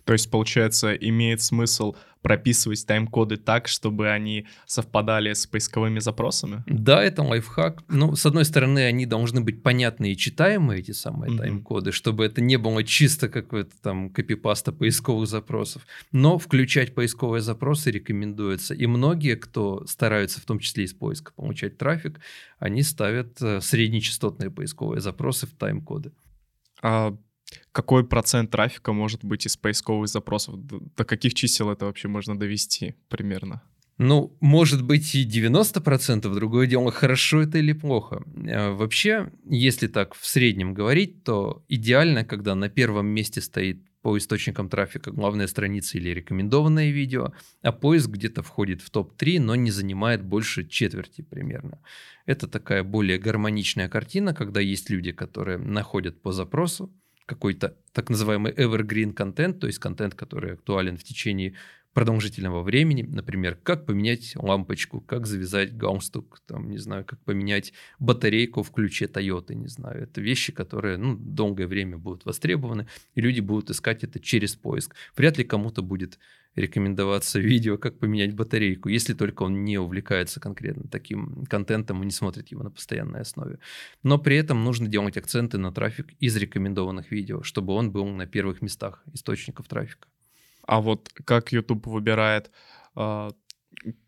То есть, получается, имеет смысл прописывать тайм-коды так, чтобы они совпадали с поисковыми запросами?
Да, это лайфхак. Ну, с одной стороны, они должны быть понятные и читаемые, эти самые mm-hmm. тайм-коды, чтобы это не было чисто какой-то там копипаста поисковых запросов. Но включать поисковые запросы рекомендуется. И многие, кто стараются, в том числе из поиска, получать трафик, они ставят э, среднечастотные поисковые запросы в тайм-коды.
А какой процент трафика может быть из поисковых запросов? До каких чисел это вообще можно довести примерно?
Ну, может быть и 90%, другое дело, хорошо это или плохо. А, вообще, если так в среднем говорить, то идеально, когда на первом месте стоит по источникам трафика главная страница или рекомендованное видео, а поиск где-то входит в топ-3, но не занимает больше четверти примерно. Это такая более гармоничная картина, когда есть люди, которые находят по запросу, какой-то так называемый evergreen контент, то есть контент, который актуален в течение продолжительного времени, например, как поменять лампочку, как завязать галстук, там, не знаю, как поменять батарейку в ключе Toyota, не знаю. Это вещи, которые ну, долгое время будут востребованы, и люди будут искать это через поиск. Вряд ли кому-то будет рекомендоваться видео, как поменять батарейку, если только он не увлекается конкретно таким контентом и не смотрит его на постоянной основе. Но при этом нужно делать акценты на трафик из рекомендованных видео, чтобы он был на первых местах источников трафика.
А вот как YouTube выбирает, а,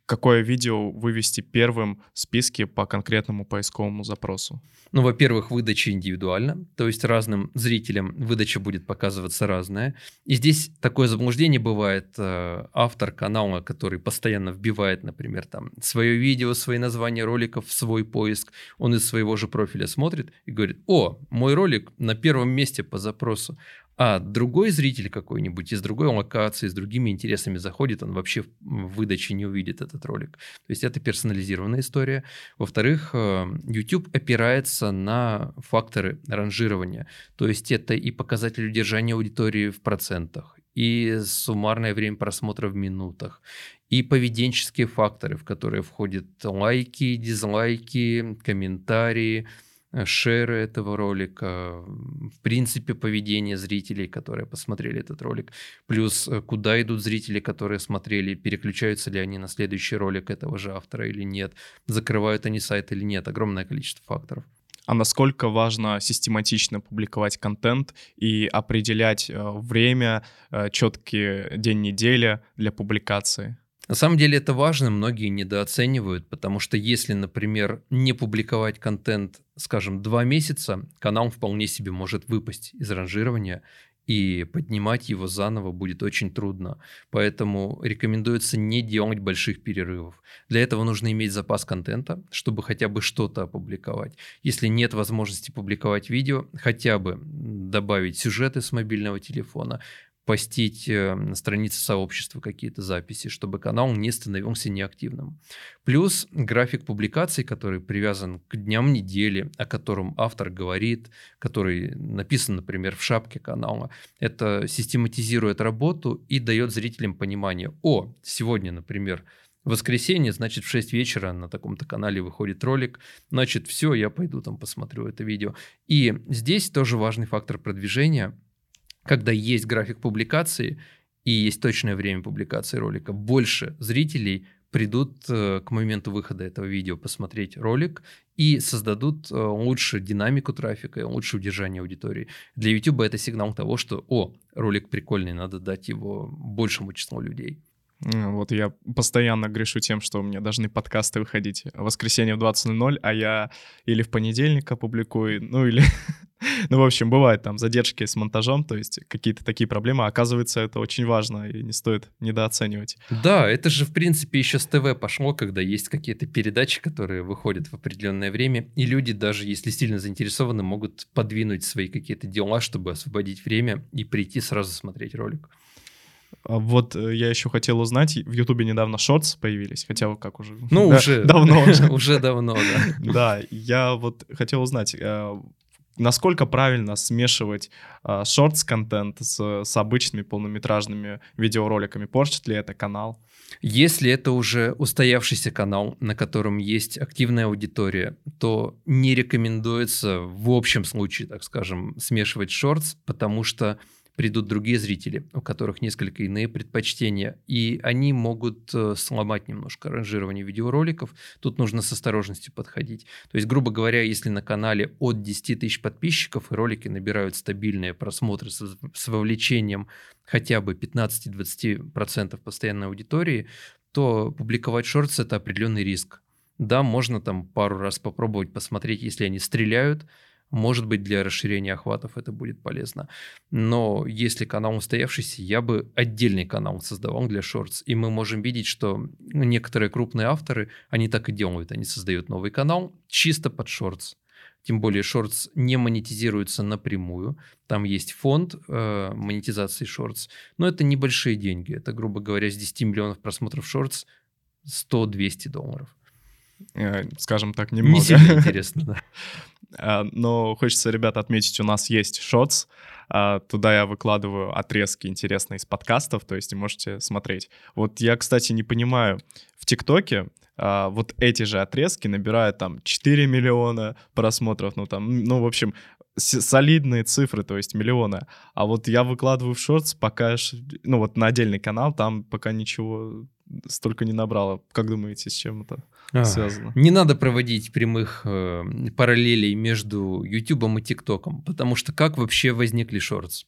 какое видео вывести первым в списке по конкретному поисковому запросу?
Ну, во-первых, выдача индивидуальна, то есть разным зрителям выдача будет показываться разная. И здесь такое заблуждение бывает. Э, автор канала, который постоянно вбивает, например, там свое видео, свои названия роликов свой поиск, он из своего же профиля смотрит и говорит, о, мой ролик на первом месте по запросу. А другой зритель какой-нибудь из другой локации, с другими интересами заходит, он вообще в выдаче не увидит этот ролик. То есть это персонализированная история. Во-вторых, э, YouTube опирается на факторы ранжирования. То есть это и показатель удержания аудитории в процентах, и суммарное время просмотра в минутах, и поведенческие факторы, в которые входят лайки, дизлайки, комментарии – шеры этого ролика, в принципе, поведение зрителей, которые посмотрели этот ролик, плюс э, куда идут зрители, которые смотрели, переключаются ли они на следующий ролик этого же автора или нет, закрывают они сайт или нет, огромное количество факторов.
А насколько важно систематично публиковать контент и определять э, время, четкий день недели для публикации?
На самом деле это важно, многие недооценивают, потому что если, например, не публиковать контент, скажем, два месяца, канал вполне себе может выпасть из ранжирования, и поднимать его заново будет очень трудно. Поэтому рекомендуется не делать больших перерывов. Для этого нужно иметь запас контента, чтобы хотя бы что-то опубликовать. Если нет возможности публиковать видео, хотя бы добавить сюжеты с мобильного телефона, постить э, на странице сообщества какие-то записи, чтобы канал не становился неактивным. Плюс график публикаций, который привязан к дням недели, о котором автор говорит, который написан, например, в шапке канала. Это систематизирует работу и дает зрителям понимание, о, сегодня, например, воскресенье, значит, в 6 вечера на таком-то канале выходит ролик, значит, все, я пойду там посмотрю это видео. И здесь тоже важный фактор продвижения – когда есть график публикации и есть точное время публикации ролика, больше зрителей придут э, к моменту выхода этого видео посмотреть ролик и создадут э, лучше динамику трафика, лучше удержание аудитории. Для YouTube это сигнал того, что, о, ролик прикольный, надо дать его большему числу людей.
Вот я постоянно грешу тем, что у меня должны подкасты выходить в воскресенье в 20.00, а я или в понедельник опубликую, ну или... ну, в общем, бывают там задержки с монтажом, то есть какие-то такие проблемы. Оказывается, это очень важно и не стоит недооценивать.
Да, это же, в принципе, еще с ТВ пошло, когда есть какие-то передачи, которые выходят в определенное время, и люди, даже если сильно заинтересованы, могут подвинуть свои какие-то дела, чтобы освободить время и прийти сразу смотреть ролик.
А вот э, я еще хотел узнать, в Ютубе недавно шортс появились, хотя как уже...
Ну, уже.
Давно уже.
Уже давно, да.
Да, я вот хотел узнать, э, насколько правильно смешивать шортс-контент с, с обычными полнометражными видеороликами? Портит ли это канал?
Если это уже устоявшийся канал, на котором есть активная аудитория, то не рекомендуется в общем случае, так скажем, смешивать шортс, потому что придут другие зрители, у которых несколько иные предпочтения, и они могут э, сломать немножко ранжирование видеороликов. Тут нужно с осторожностью подходить. То есть, грубо говоря, если на канале от 10 тысяч подписчиков и ролики набирают стабильные просмотры с, с вовлечением хотя бы 15-20% постоянной аудитории, то публиковать шортс – это определенный риск. Да, можно там пару раз попробовать посмотреть, если они стреляют – может быть, для расширения охватов это будет полезно. Но если канал устоявшийся, я бы отдельный канал создавал для шортс. И мы можем видеть, что некоторые крупные авторы, они так и делают. Они создают новый канал чисто под шортс. Тем более шортс не монетизируется напрямую. Там есть фонд э, монетизации шортс. Но это небольшие деньги. Это, грубо говоря, с 10 миллионов просмотров шортс 100-200 долларов.
Э, скажем так, немного.
Не сильно интересно, да.
А, но хочется, ребята, отметить, у нас есть шотс. А, туда я выкладываю отрезки интересные из подкастов, то есть можете смотреть. Вот я, кстати, не понимаю, в ТикТоке а, вот эти же отрезки набирают там 4 миллиона просмотров, ну там, ну, в общем, солидные цифры, то есть миллионы. А вот я выкладываю в шортс, пока, ну вот на отдельный канал, там пока ничего столько не набрало. Как думаете, с чем это а, связано?
Не надо проводить прямых э, параллелей между YouTube и ТикТоком, потому что как вообще возникли шортс?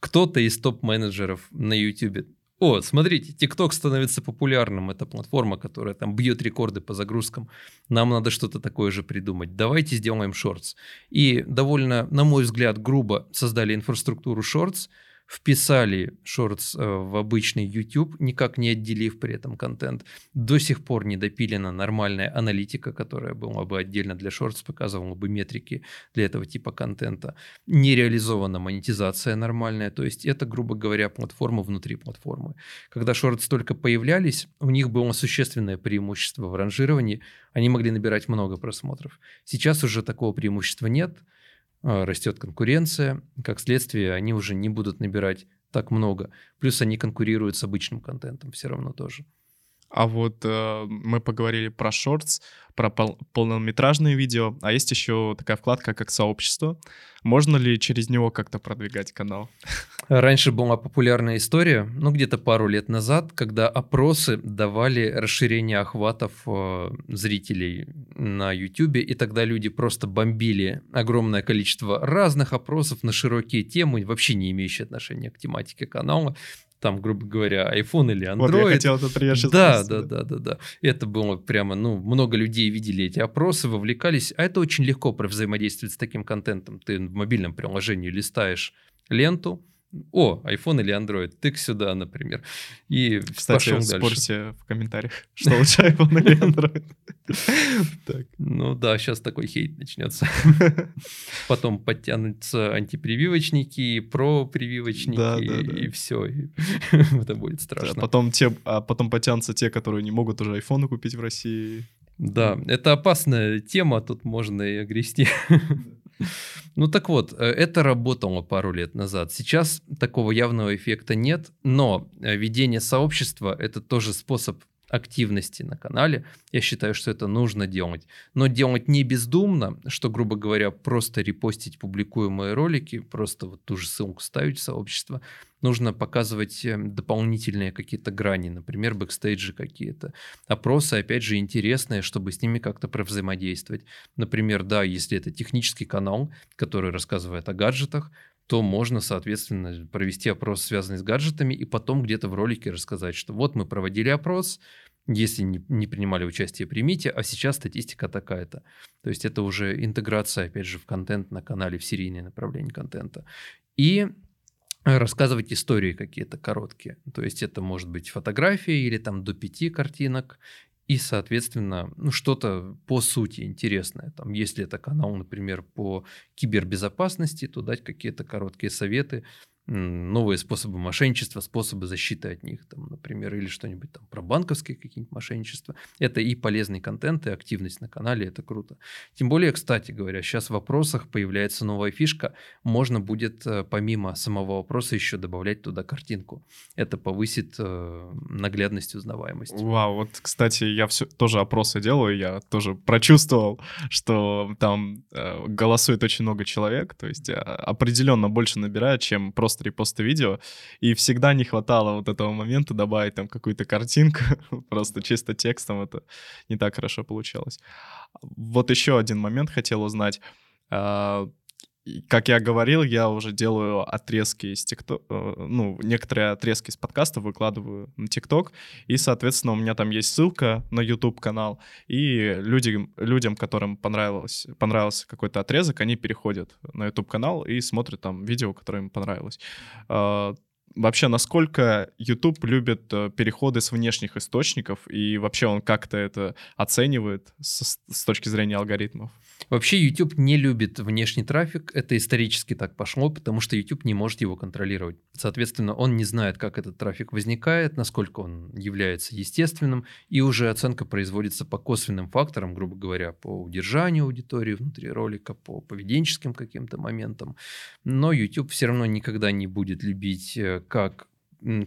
Кто-то из топ-менеджеров на YouTube о, смотрите, TikTok становится популярным, это платформа, которая там бьет рекорды по загрузкам, нам надо что-то такое же придумать, давайте сделаем Shorts. И довольно, на мой взгляд, грубо создали инфраструктуру Shorts, вписали шортс э, в обычный YouTube, никак не отделив при этом контент. До сих пор не допилена нормальная аналитика, которая была бы отдельно для шортс, показывала бы метрики для этого типа контента. Не реализована монетизация нормальная, то есть это, грубо говоря, платформа внутри платформы. Когда шортс только появлялись, у них было существенное преимущество в ранжировании, они могли набирать много просмотров. Сейчас уже такого преимущества нет – растет конкуренция, как следствие они уже не будут набирать так много. Плюс они конкурируют с обычным контентом все равно тоже.
А вот э, мы поговорили про шортс, про пол- полнометражные видео, а есть еще такая вкладка, как сообщество. Можно ли через него как-то продвигать канал?
Раньше была популярная история, ну где-то пару лет назад, когда опросы давали расширение охватов э, зрителей на YouTube, и тогда люди просто бомбили огромное количество разных опросов на широкие темы, вообще не имеющие отношения к тематике канала там, грубо говоря, iPhone или Android. Вот я
хотел этот пример
да, да, да, да, да. Это было прямо, ну, много людей видели эти опросы, вовлекались, а это очень легко взаимодействовать с таким контентом. Ты в мобильном приложении листаешь ленту, о, iPhone или Android, тык сюда, например. И
Кстати, пошел спорьте дальше. в комментариях, что лучше iPhone или Android.
Ну да, сейчас такой хейт начнется. Потом подтянутся антипрививочники, про-прививочники, и все. Это будет страшно.
Потом, те, а потом потянутся те, которые не могут уже iPhone купить в России.
Да, это опасная тема, тут можно и огрести. Ну так вот, э, это работало пару лет назад. Сейчас такого явного эффекта нет, но э, ведение сообщества – это тоже способ активности на канале. Я считаю, что это нужно делать. Но делать не бездумно, что, грубо говоря, просто репостить публикуемые ролики, просто вот ту же ссылку ставить в сообщество. Нужно показывать э, дополнительные какие-то грани, например, бэкстейджи какие-то. Опросы, опять же, интересные, чтобы с ними как-то взаимодействовать. Например, да, если это технический канал, который рассказывает о гаджетах, то можно, соответственно, провести опрос, связанный с гаджетами, и потом где-то в ролике рассказать, что вот мы проводили опрос, если не, не принимали участие, примите, а сейчас статистика такая-то. То есть это уже интеграция, опять же, в контент на канале, в серийное направление контента. И рассказывать истории какие-то короткие. То есть это может быть фотография или там до пяти картинок, и, соответственно, ну, что-то по сути интересное. Там, если это канал, например, по кибербезопасности, то дать какие-то короткие советы, новые способы мошенничества, способы защиты от них, там, например, или что-нибудь там про банковские какие-нибудь мошенничества. Это и полезный контент, и активность на канале, это круто. Тем более, кстати говоря, сейчас в вопросах появляется новая фишка, можно будет э, помимо самого вопроса еще добавлять туда картинку. Это повысит э, наглядность и узнаваемость.
Вау, вот, кстати, я все тоже опросы делаю, я тоже прочувствовал, что там э, голосует очень много человек, то есть определенно больше набирает, чем просто просто репосты видео, и всегда не хватало вот этого момента добавить там какую-то картинку, просто чисто текстом это не так хорошо получалось. Вот еще один момент хотел узнать. А, как я говорил, я уже делаю отрезки из ТикТок, э, ну, некоторые отрезки из подкаста выкладываю на ТикТок, и, соответственно, у меня там есть ссылка на YouTube-канал, и люди, людям, которым понравилось, понравился какой-то отрезок, они переходят на YouTube-канал и смотрят там видео, которое им понравилось. Вообще, насколько YouTube любит э, переходы с внешних источников, и вообще он как-то это оценивает с, с точки зрения алгоритмов?
Вообще YouTube не любит внешний трафик, это исторически так пошло, потому что YouTube не может его контролировать. Соответственно, он не знает, как этот трафик возникает, насколько он является естественным, и уже оценка производится по косвенным факторам, грубо говоря, по удержанию аудитории внутри ролика, по поведенческим каким-то моментам. Но YouTube все равно никогда не будет любить э, как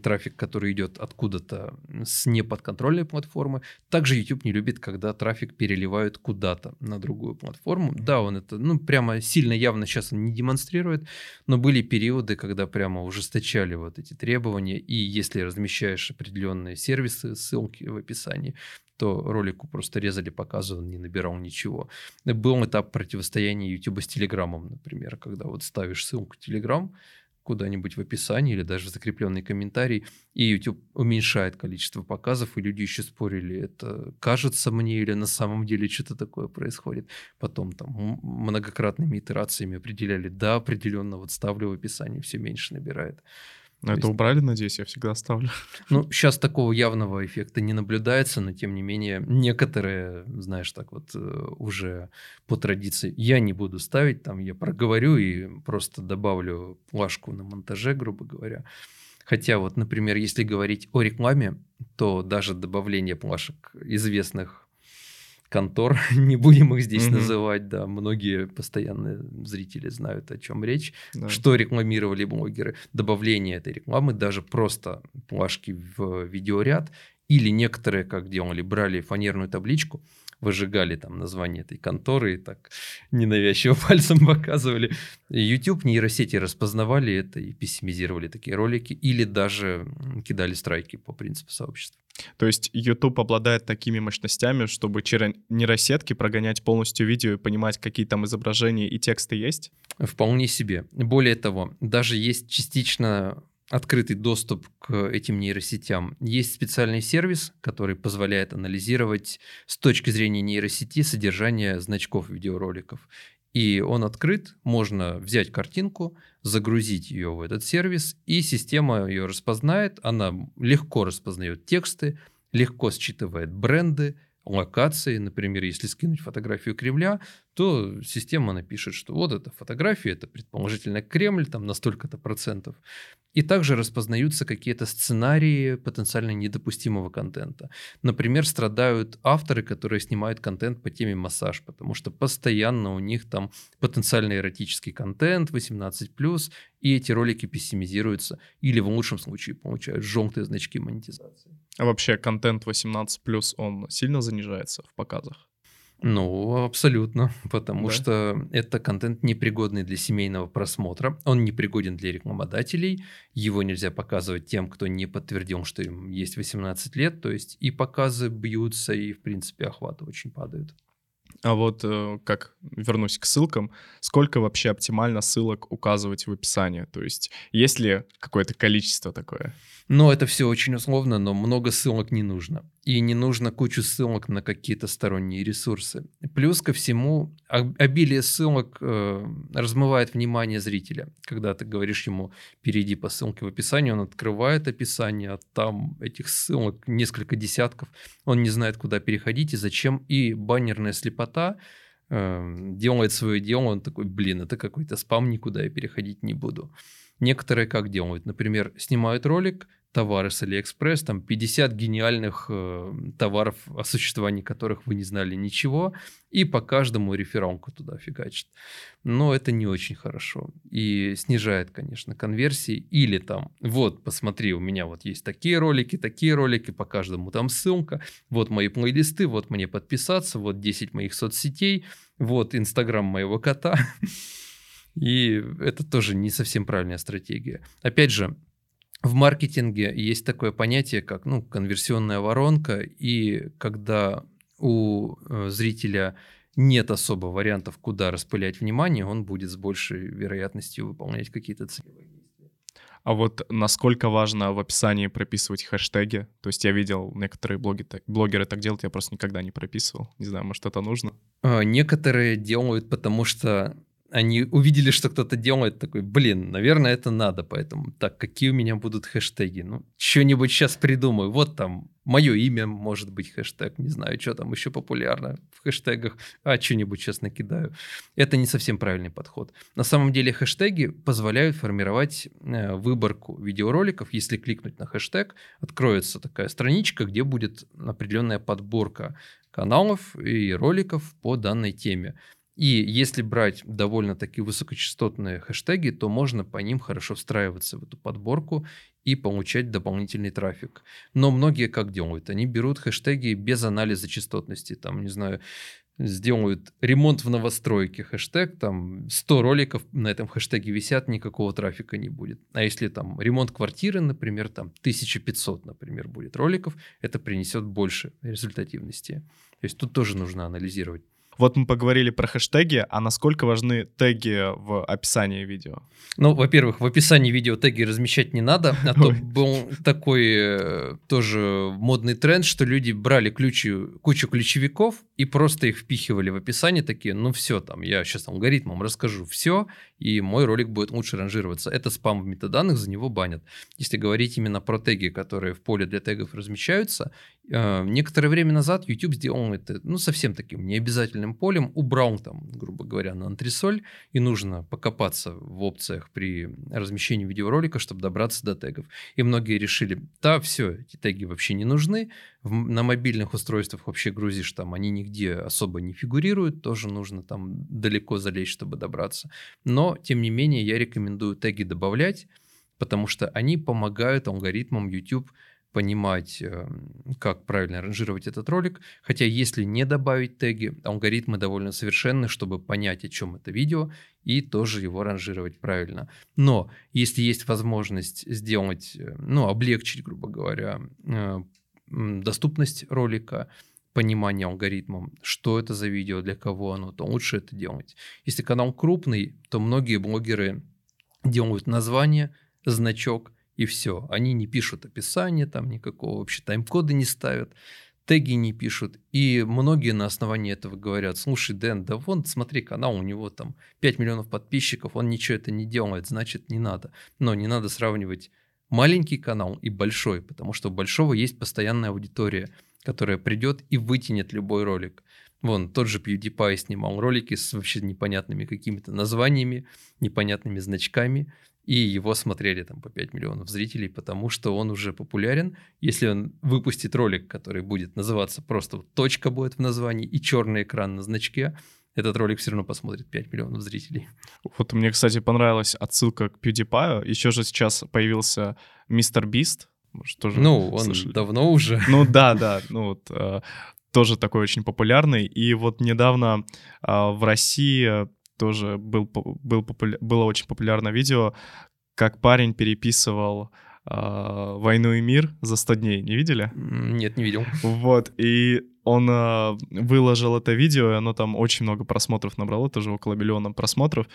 трафик, который идет откуда-то с неподконтрольной платформы. Также YouTube не любит, когда трафик переливают куда-то на другую платформу. Да, он это, ну, прямо сильно явно сейчас он не демонстрирует, но были периоды, когда прямо ужесточали вот эти требования, и если размещаешь определенные сервисы, ссылки в описании, то ролику просто резали, показывали, не набирал ничего. Был этап противостояния YouTube с Телеграмом, например, когда вот ставишь ссылку в Telegram, куда-нибудь в описании или даже в закрепленный комментарий, и YouTube уменьшает количество показов, и люди еще спорили, это кажется мне или на самом деле что-то такое происходит. Потом там многократными итерациями определяли, да, определенно вот ставлю в описании, все меньше набирает.
Но это есть... убрали, надеюсь, я всегда оставлю.
Ну, сейчас такого явного эффекта не наблюдается, но тем не менее, некоторые, знаешь, так вот э, уже по традиции, я не буду ставить, там я проговорю и просто добавлю плашку на монтаже, грубо говоря. Хотя вот, например, если говорить о рекламе, то даже добавление плашек известных контор, не будем их здесь mm-hmm. называть, да, многие постоянные зрители знают, о чем речь, да. что рекламировали блогеры, добавление этой рекламы, даже просто плашки в видеоряд, или некоторые, как делали, брали фанерную табличку, выжигали там название этой конторы и так ненавязчиво пальцем показывали. YouTube нейросети распознавали это и пессимизировали такие ролики или даже кидали страйки по принципу сообщества.
То есть YouTube обладает такими мощностями, чтобы через нейросетки прогонять полностью видео и понимать, какие там изображения и тексты есть?
Вполне себе. Более того, даже есть частично открытый доступ к этим нейросетям. Есть специальный сервис, который позволяет анализировать с точки зрения нейросети содержание значков видеороликов. И он открыт, можно взять картинку, загрузить ее в этот сервис, и система ее распознает, она легко распознает тексты, легко считывает бренды, локации. Например, если скинуть фотографию Кремля, то система напишет, что вот эта фотография, это предположительно Кремль, там на столько-то процентов. И также распознаются какие-то сценарии потенциально недопустимого контента. Например, страдают авторы, которые снимают контент по теме массаж, потому что постоянно у них там потенциально эротический контент 18+, и эти ролики пессимизируются или в лучшем случае получают желтые значки монетизации.
А вообще контент 18+, он сильно занижается в показах?
Ну, абсолютно, потому да? что это контент непригодный для семейного просмотра, он непригоден для рекламодателей, его нельзя показывать тем, кто не подтвердил, что им есть 18 лет, то есть и показы бьются, и, в принципе, охваты очень падают.
А вот э, как вернусь к ссылкам, сколько вообще оптимально ссылок указывать в описании? То есть есть ли какое-то количество такое?
Но это все очень условно, но много ссылок не нужно. И не нужно кучу ссылок на какие-то сторонние ресурсы. Плюс ко всему, обилие ссылок э, размывает внимание зрителя. Когда ты говоришь ему, перейди по ссылке в описании, он открывает описание, а там этих ссылок несколько десятков. Он не знает, куда переходить и зачем. И баннерная слепота э, делает свое дело, он такой, блин, это какой-то спам, никуда я переходить не буду. Некоторые как делают? Например, снимают ролик, товары с Алиэкспресс, там 50 гениальных э, товаров, о существовании которых вы не знали ничего, и по каждому рефералку туда фигачит. Но это не очень хорошо и снижает, конечно, конверсии. Или там, вот, посмотри, у меня вот есть такие ролики, такие ролики, по каждому там ссылка, вот мои плейлисты, вот мне подписаться, вот 10 моих соцсетей, вот Инстаграм моего кота. И это тоже не совсем правильная стратегия. Опять же, в маркетинге есть такое понятие, как ну, конверсионная воронка, и когда у э, зрителя нет особо вариантов, куда распылять внимание, он будет с большей вероятностью выполнять какие-то целевые действия.
А вот насколько важно в описании прописывать хэштеги? То есть я видел, некоторые блоги, блогеры так делают, я просто никогда не прописывал. Не знаю, может, это нужно?
А, некоторые делают, потому что они увидели, что кто-то делает, такой, блин, наверное, это надо, поэтому, так, какие у меня будут хэштеги? Ну, что-нибудь сейчас придумаю. Вот там мое имя может быть хэштег, не знаю, что там еще популярно в хэштегах, а что-нибудь сейчас накидаю. Это не совсем правильный подход. На самом деле хэштеги позволяют формировать э, выборку видеороликов. Если кликнуть на хэштег, откроется такая страничка, где будет определенная подборка каналов и роликов по данной теме. И если брать довольно-таки высокочастотные хэштеги, то можно по ним хорошо встраиваться в эту подборку и получать дополнительный трафик. Но многие как делают? Они берут хэштеги без анализа частотности. Там, не знаю, сделают ремонт в новостройке, хэштег, там 100 роликов на этом хэштеге висят, никакого трафика не будет. А если там ремонт квартиры, например, там 1500, например, будет роликов, это принесет больше результативности. То есть тут тоже нужно анализировать.
Вот мы поговорили про хэштеги, а насколько важны теги в описании видео?
Ну, во-первых, в описании видео теги размещать не надо, а то был такой э, тоже модный тренд, что люди брали ключи, кучу ключевиков и просто их впихивали в описание, такие, ну все, там, я сейчас алгоритмом расскажу все, и мой ролик будет лучше ранжироваться. Это спам в метаданных, за него банят. Если говорить именно про теги, которые в поле для тегов размещаются, некоторое время назад YouTube сделал это, ну, совсем таким необязательным полем, убрал там, грубо говоря, на антресоль, и нужно покопаться в опциях при размещении видеоролика, чтобы добраться до тегов. И многие решили, да, все, эти теги вообще не нужны, на мобильных устройствах вообще грузишь, там они нигде особо не фигурируют, тоже нужно там далеко залезть, чтобы добраться. Но, тем не менее, я рекомендую теги добавлять, потому что они помогают алгоритмам YouTube понимать, эм, как правильно ранжировать этот ролик. Хотя если не добавить теги, алгоритмы довольно совершенны, чтобы понять, о чем это видео, и тоже его ранжировать правильно. Но если есть возможность сделать, э, ну, облегчить, грубо говоря, э, доступность ролика, понимание алгоритмом, что это за видео, для кого оно, то лучше это делать. Если канал крупный, то многие блогеры делают название, значок и все. Они не пишут описание, там никакого вообще тайм-кода не ставят, теги не пишут. И многие на основании этого говорят, слушай, Дэн, да вон, смотри, канал, у него там 5 миллионов подписчиков, он ничего это не делает, значит, не надо. Но не надо сравнивать маленький канал и большой, потому что у большого есть постоянная аудитория, которая придет и вытянет любой ролик. Вон, тот же PewDiePie снимал ролики с вообще непонятными какими-то названиями, непонятными значками, и его смотрели там по 5 миллионов зрителей, потому что он уже популярен. Если он выпустит ролик, который будет называться просто точка будет в названии и черный экран на значке, этот ролик все равно посмотрит 5 миллионов зрителей.
Вот мне, кстати, понравилась отсылка к PewDiePie. Еще же сейчас появился Мистер Бист.
Тоже ну, он слышали? давно уже.
Ну да, да. Ну вот э, тоже такой очень популярный. И вот недавно э, в России тоже был, был популя... было очень популярное видео, как парень переписывал «Войну и мир» за 100 дней. Не видели?
Нет, не видел.
Вот, и он э, выложил это видео, и оно там очень много просмотров набрало, тоже около миллиона просмотров.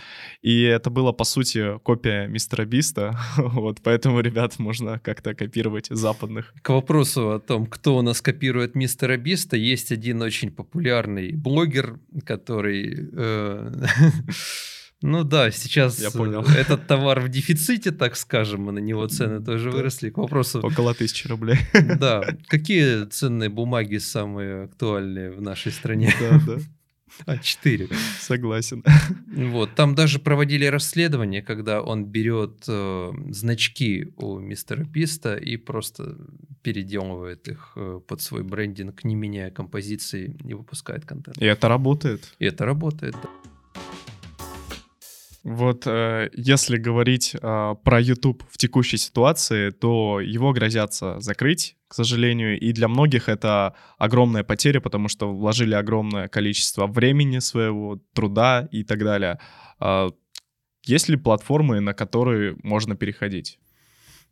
И это было, по сути, копия Мистера Биста. вот, поэтому, ребят, можно как-то копировать западных.
К вопросу о том, кто у нас копирует Мистера Биста, есть один очень популярный блогер, который... Э, Ну да, сейчас Я понял. этот товар в дефиците, так скажем, и на него цены тоже выросли. К вопросу...
Около тысячи рублей.
Да. Какие ценные бумаги самые актуальные в нашей стране?
Да, да.
А, четыре.
Согласен.
Вот, там даже проводили расследование, когда он берет э, значки у мистера Писта и просто переделывает их э, под свой брендинг, не меняя композиции, и выпускает контент.
И это работает.
И это работает, да.
Вот э, если говорить э, про YouTube в текущей ситуации, то его грозятся закрыть, к сожалению, и для многих это огромная потеря, потому что вложили огромное количество времени своего, труда и так далее. Э, есть ли платформы, на которые можно переходить?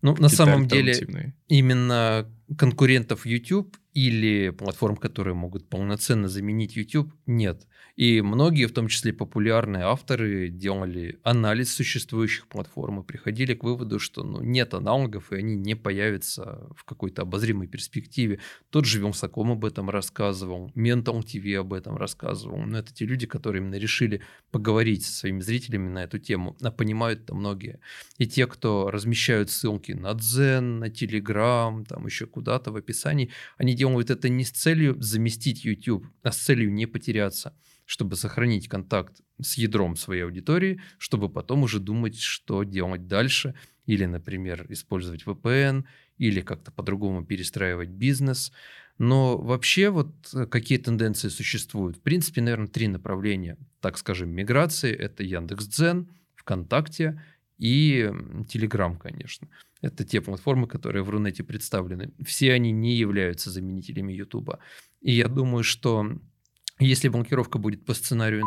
Ну, на самом деле, именно конкурентов YouTube или платформ, которые могут полноценно заменить YouTube, нет. И многие, в том числе популярные авторы, делали анализ существующих платформ и приходили к выводу, что ну, нет аналогов, и они не появятся в какой-то обозримой перспективе. Тот же Вилсаком об этом рассказывал, Mental TV об этом рассказывал. Но это те люди, которые именно решили поговорить со своими зрителями на эту тему, а понимают-то многие. И те, кто размещают ссылки на Дзен, на Telegram, там еще куда-то в описании, они делают это не с целью заместить YouTube, а с целью не потеряться чтобы сохранить контакт с ядром своей аудитории, чтобы потом уже думать, что делать дальше, или, например, использовать VPN, или как-то по-другому перестраивать бизнес. Но вообще вот э, какие тенденции существуют? В принципе, наверное, три направления, так скажем, миграции. Это Яндекс.Дзен, ВКонтакте и Телеграм, конечно. Это те платформы, которые в Рунете представлены. Все они не являются заменителями Ютуба. И я думаю, что если блокировка будет по сценарию,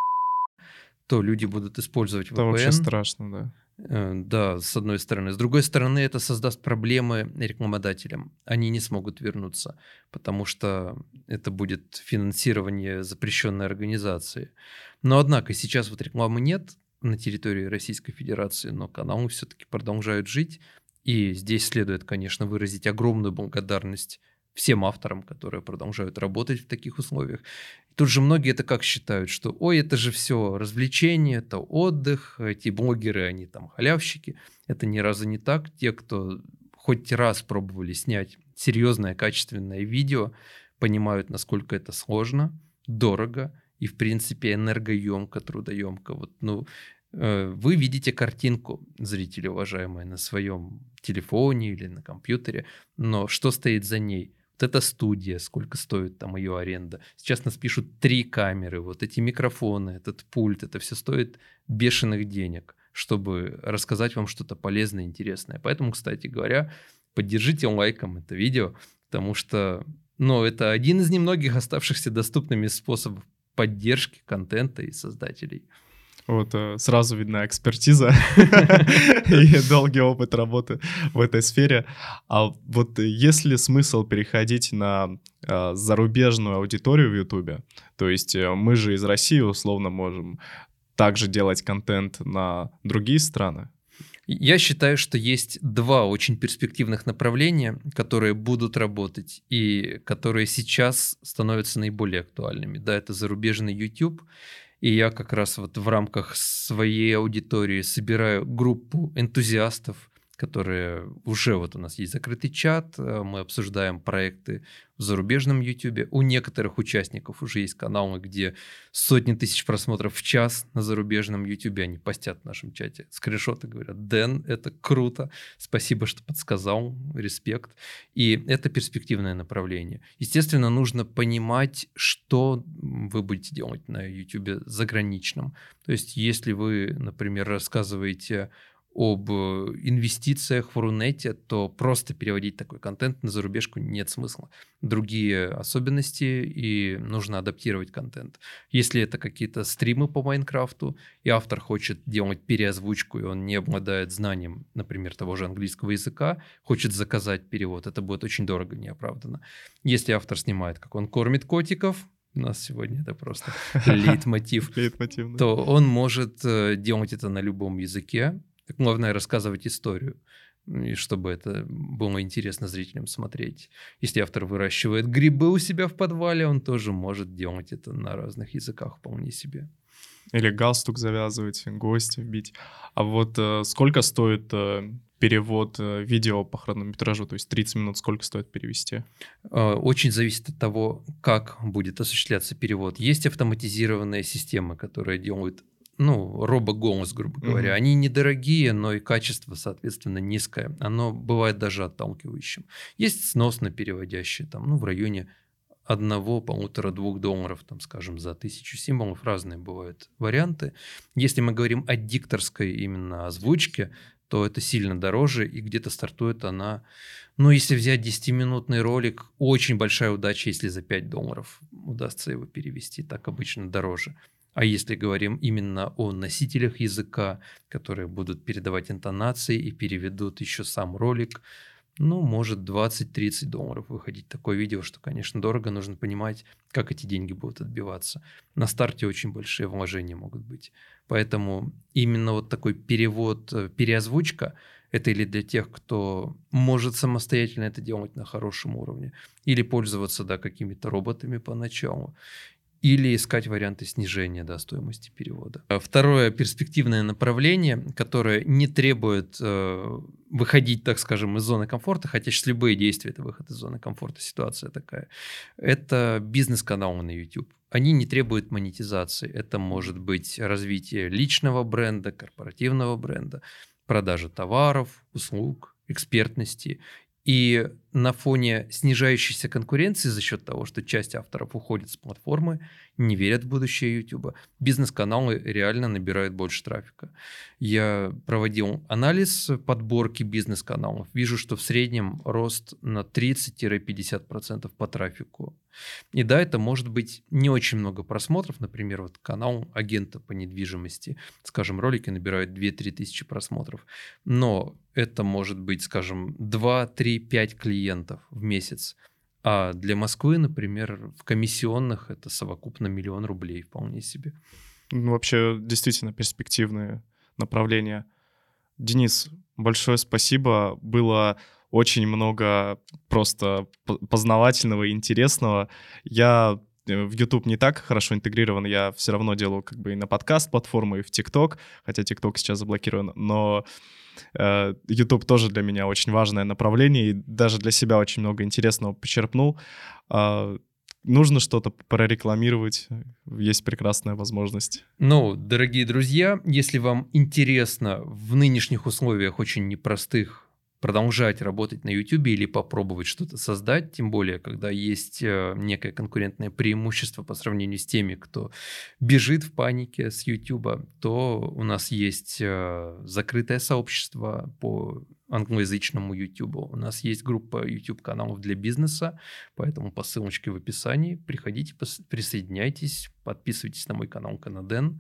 то люди будут использовать VPN. Это
вообще страшно, да.
Э, да, с одной стороны. С другой стороны, это создаст проблемы рекламодателям. Они не смогут вернуться, потому что это будет финансирование запрещенной организации. Но однако сейчас вот рекламы нет на территории Российской Федерации, но каналы все-таки продолжают жить. И здесь следует, конечно, выразить огромную благодарность всем авторам, которые продолжают работать в таких условиях. Тут же многие это как считают, что ой, это же все развлечение, это отдых, эти блогеры, они там халявщики. Это ни разу не так. Те, кто хоть раз пробовали снять серьезное, качественное видео, понимают, насколько это сложно, дорого и, в принципе, энергоемко, трудоемко. Вот, ну, э, вы видите картинку, зрители уважаемые, на своем телефоне или на компьютере, но что стоит за ней? вот эта студия, сколько стоит там ее аренда. Сейчас нас пишут три камеры, вот эти микрофоны, этот пульт, это все стоит бешеных денег, чтобы рассказать вам что-то полезное, интересное. Поэтому, кстати говоря, поддержите лайком это видео, потому что, ну, это один из немногих оставшихся доступными способов поддержки контента и создателей.
Вот э, сразу видна экспертиза и долгий опыт работы в этой сфере. А вот есть ли смысл переходить на э, зарубежную аудиторию в Ютубе? То есть э, мы же из России условно можем также делать контент на другие страны?
Я считаю, что есть два очень перспективных направления, которые будут работать и которые сейчас становятся наиболее актуальными. Да, это зарубежный YouTube и я как раз вот в рамках своей аудитории собираю группу энтузиастов, которые уже вот у нас есть закрытый чат, э, мы обсуждаем проекты в зарубежном YouTube. У некоторых участников уже есть каналы, где сотни тысяч просмотров в час на зарубежном YouTube. Они постят в нашем чате скриншоты, говорят, Дэн, это круто, спасибо, что подсказал, респект. И это перспективное направление. Естественно, нужно понимать, что вы будете делать на YouTube заграничном. То есть, если вы, например, рассказываете об э, инвестициях в Рунете, то просто переводить такой контент на зарубежку нет смысла. Другие особенности, и нужно адаптировать контент. Если это какие-то стримы по Майнкрафту, и автор хочет делать переозвучку, и он не обладает знанием, например, того же английского языка, хочет заказать перевод, это будет очень дорого, неоправданно. Если автор снимает, как он кормит котиков, у нас сегодня это просто лейтмотив, то он может э, делать это на любом языке, Главное рассказывать историю, и чтобы это было интересно зрителям смотреть. Если автор выращивает грибы у себя в подвале, он тоже может делать это на разных языках вполне себе.
Или галстук завязывать, гости вбить. А вот э, сколько стоит э, перевод э, видео по хронометражу, то есть 30 минут сколько стоит перевести?
Э, очень зависит от того, как будет осуществляться перевод. Есть автоматизированные системы, которые делают ну, робоголос, грубо говоря. Угу. Они недорогие, но и качество, соответственно, низкое. Оно бывает даже отталкивающим. Есть сносно переводящие, там, ну, в районе одного, полутора, двух долларов, там, скажем, за тысячу символов. Разные бывают варианты. Если мы говорим о дикторской именно озвучке, то это сильно дороже, и где-то стартует она, ну, если взять 10-минутный ролик, очень большая удача, если за 5 долларов удастся его перевести, так обычно дороже. А если говорим именно о носителях языка, которые будут передавать интонации и переведут еще сам ролик, ну, может 20-30 долларов выходить такое видео, что, конечно, дорого, нужно понимать, как эти деньги будут отбиваться. На старте очень большие вложения могут быть. Поэтому именно вот такой перевод, э, переозвучка, это или для тех, кто может самостоятельно это делать на хорошем уровне, или пользоваться, да, какими-то роботами поначалу, или искать варианты снижения да, стоимости перевода. А второе перспективное направление, которое не требует э, выходить, так скажем, из зоны комфорта, хотя сейчас любые действия это выход из зоны комфорта, ситуация такая, это бизнес-каналы на YouTube. Они не требуют монетизации. Это может быть развитие личного бренда, корпоративного бренда, продажа товаров, услуг, экспертности и на фоне снижающейся конкуренции за счет того, что часть авторов уходит с платформы, не верят в будущее YouTube. Бизнес-каналы реально набирают больше трафика. Я проводил анализ подборки бизнес-каналов. Вижу, что в среднем рост на 30-50% по трафику. И да, это может быть не очень много просмотров. Например, вот канал агента по недвижимости. Скажем, ролики набирают 2-3 тысячи просмотров. Но это может быть, скажем, 2, 3, 5 клиентов в месяц. А для Москвы, например, в комиссионных это совокупно миллион рублей вполне себе.
Ну, вообще, действительно перспективные направления. Денис, большое спасибо. Было очень много просто познавательного и интересного. Я в YouTube не так хорошо интегрирован, я все равно делаю как бы и на подкаст платформу, и в TikTok, хотя TikTok сейчас заблокирован, но э, YouTube тоже для меня очень важное направление, и даже для себя очень много интересного почерпнул. Э, нужно что-то прорекламировать, есть прекрасная возможность.
Ну, дорогие друзья, если вам интересно в нынешних условиях очень непростых продолжать работать на YouTube или попробовать что-то создать, тем более, когда есть э, некое конкурентное преимущество по сравнению с теми, кто бежит в панике с YouTube, то у нас есть э, закрытое сообщество по англоязычному YouTube. У нас есть группа YouTube-каналов для бизнеса, поэтому по ссылочке в описании приходите, присоединяйтесь, подписывайтесь на мой канал Канаден.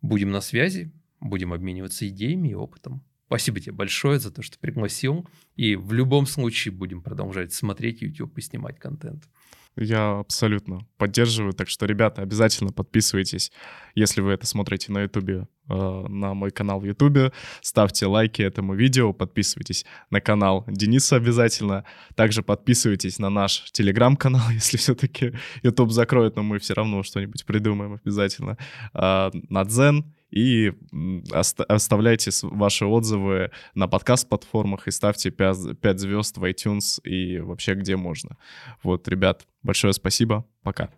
Будем на связи, будем обмениваться идеями и опытом. Спасибо тебе большое за то, что пригласил. И в любом случае будем продолжать смотреть YouTube и снимать контент.
Я абсолютно поддерживаю. Так что, ребята, обязательно подписывайтесь, если вы это смотрите на YouTube, э, на мой канал в YouTube. Ставьте лайки этому видео, подписывайтесь на канал Дениса обязательно. Также подписывайтесь на наш телеграм-канал, если все-таки YouTube закроет, но мы все равно что-нибудь придумаем обязательно. Э, на Дзен и оставляйте ваши отзывы на подкаст-платформах и ставьте 5, 5 звезд в iTunes и вообще где можно. Вот, ребят, большое спасибо. Пока.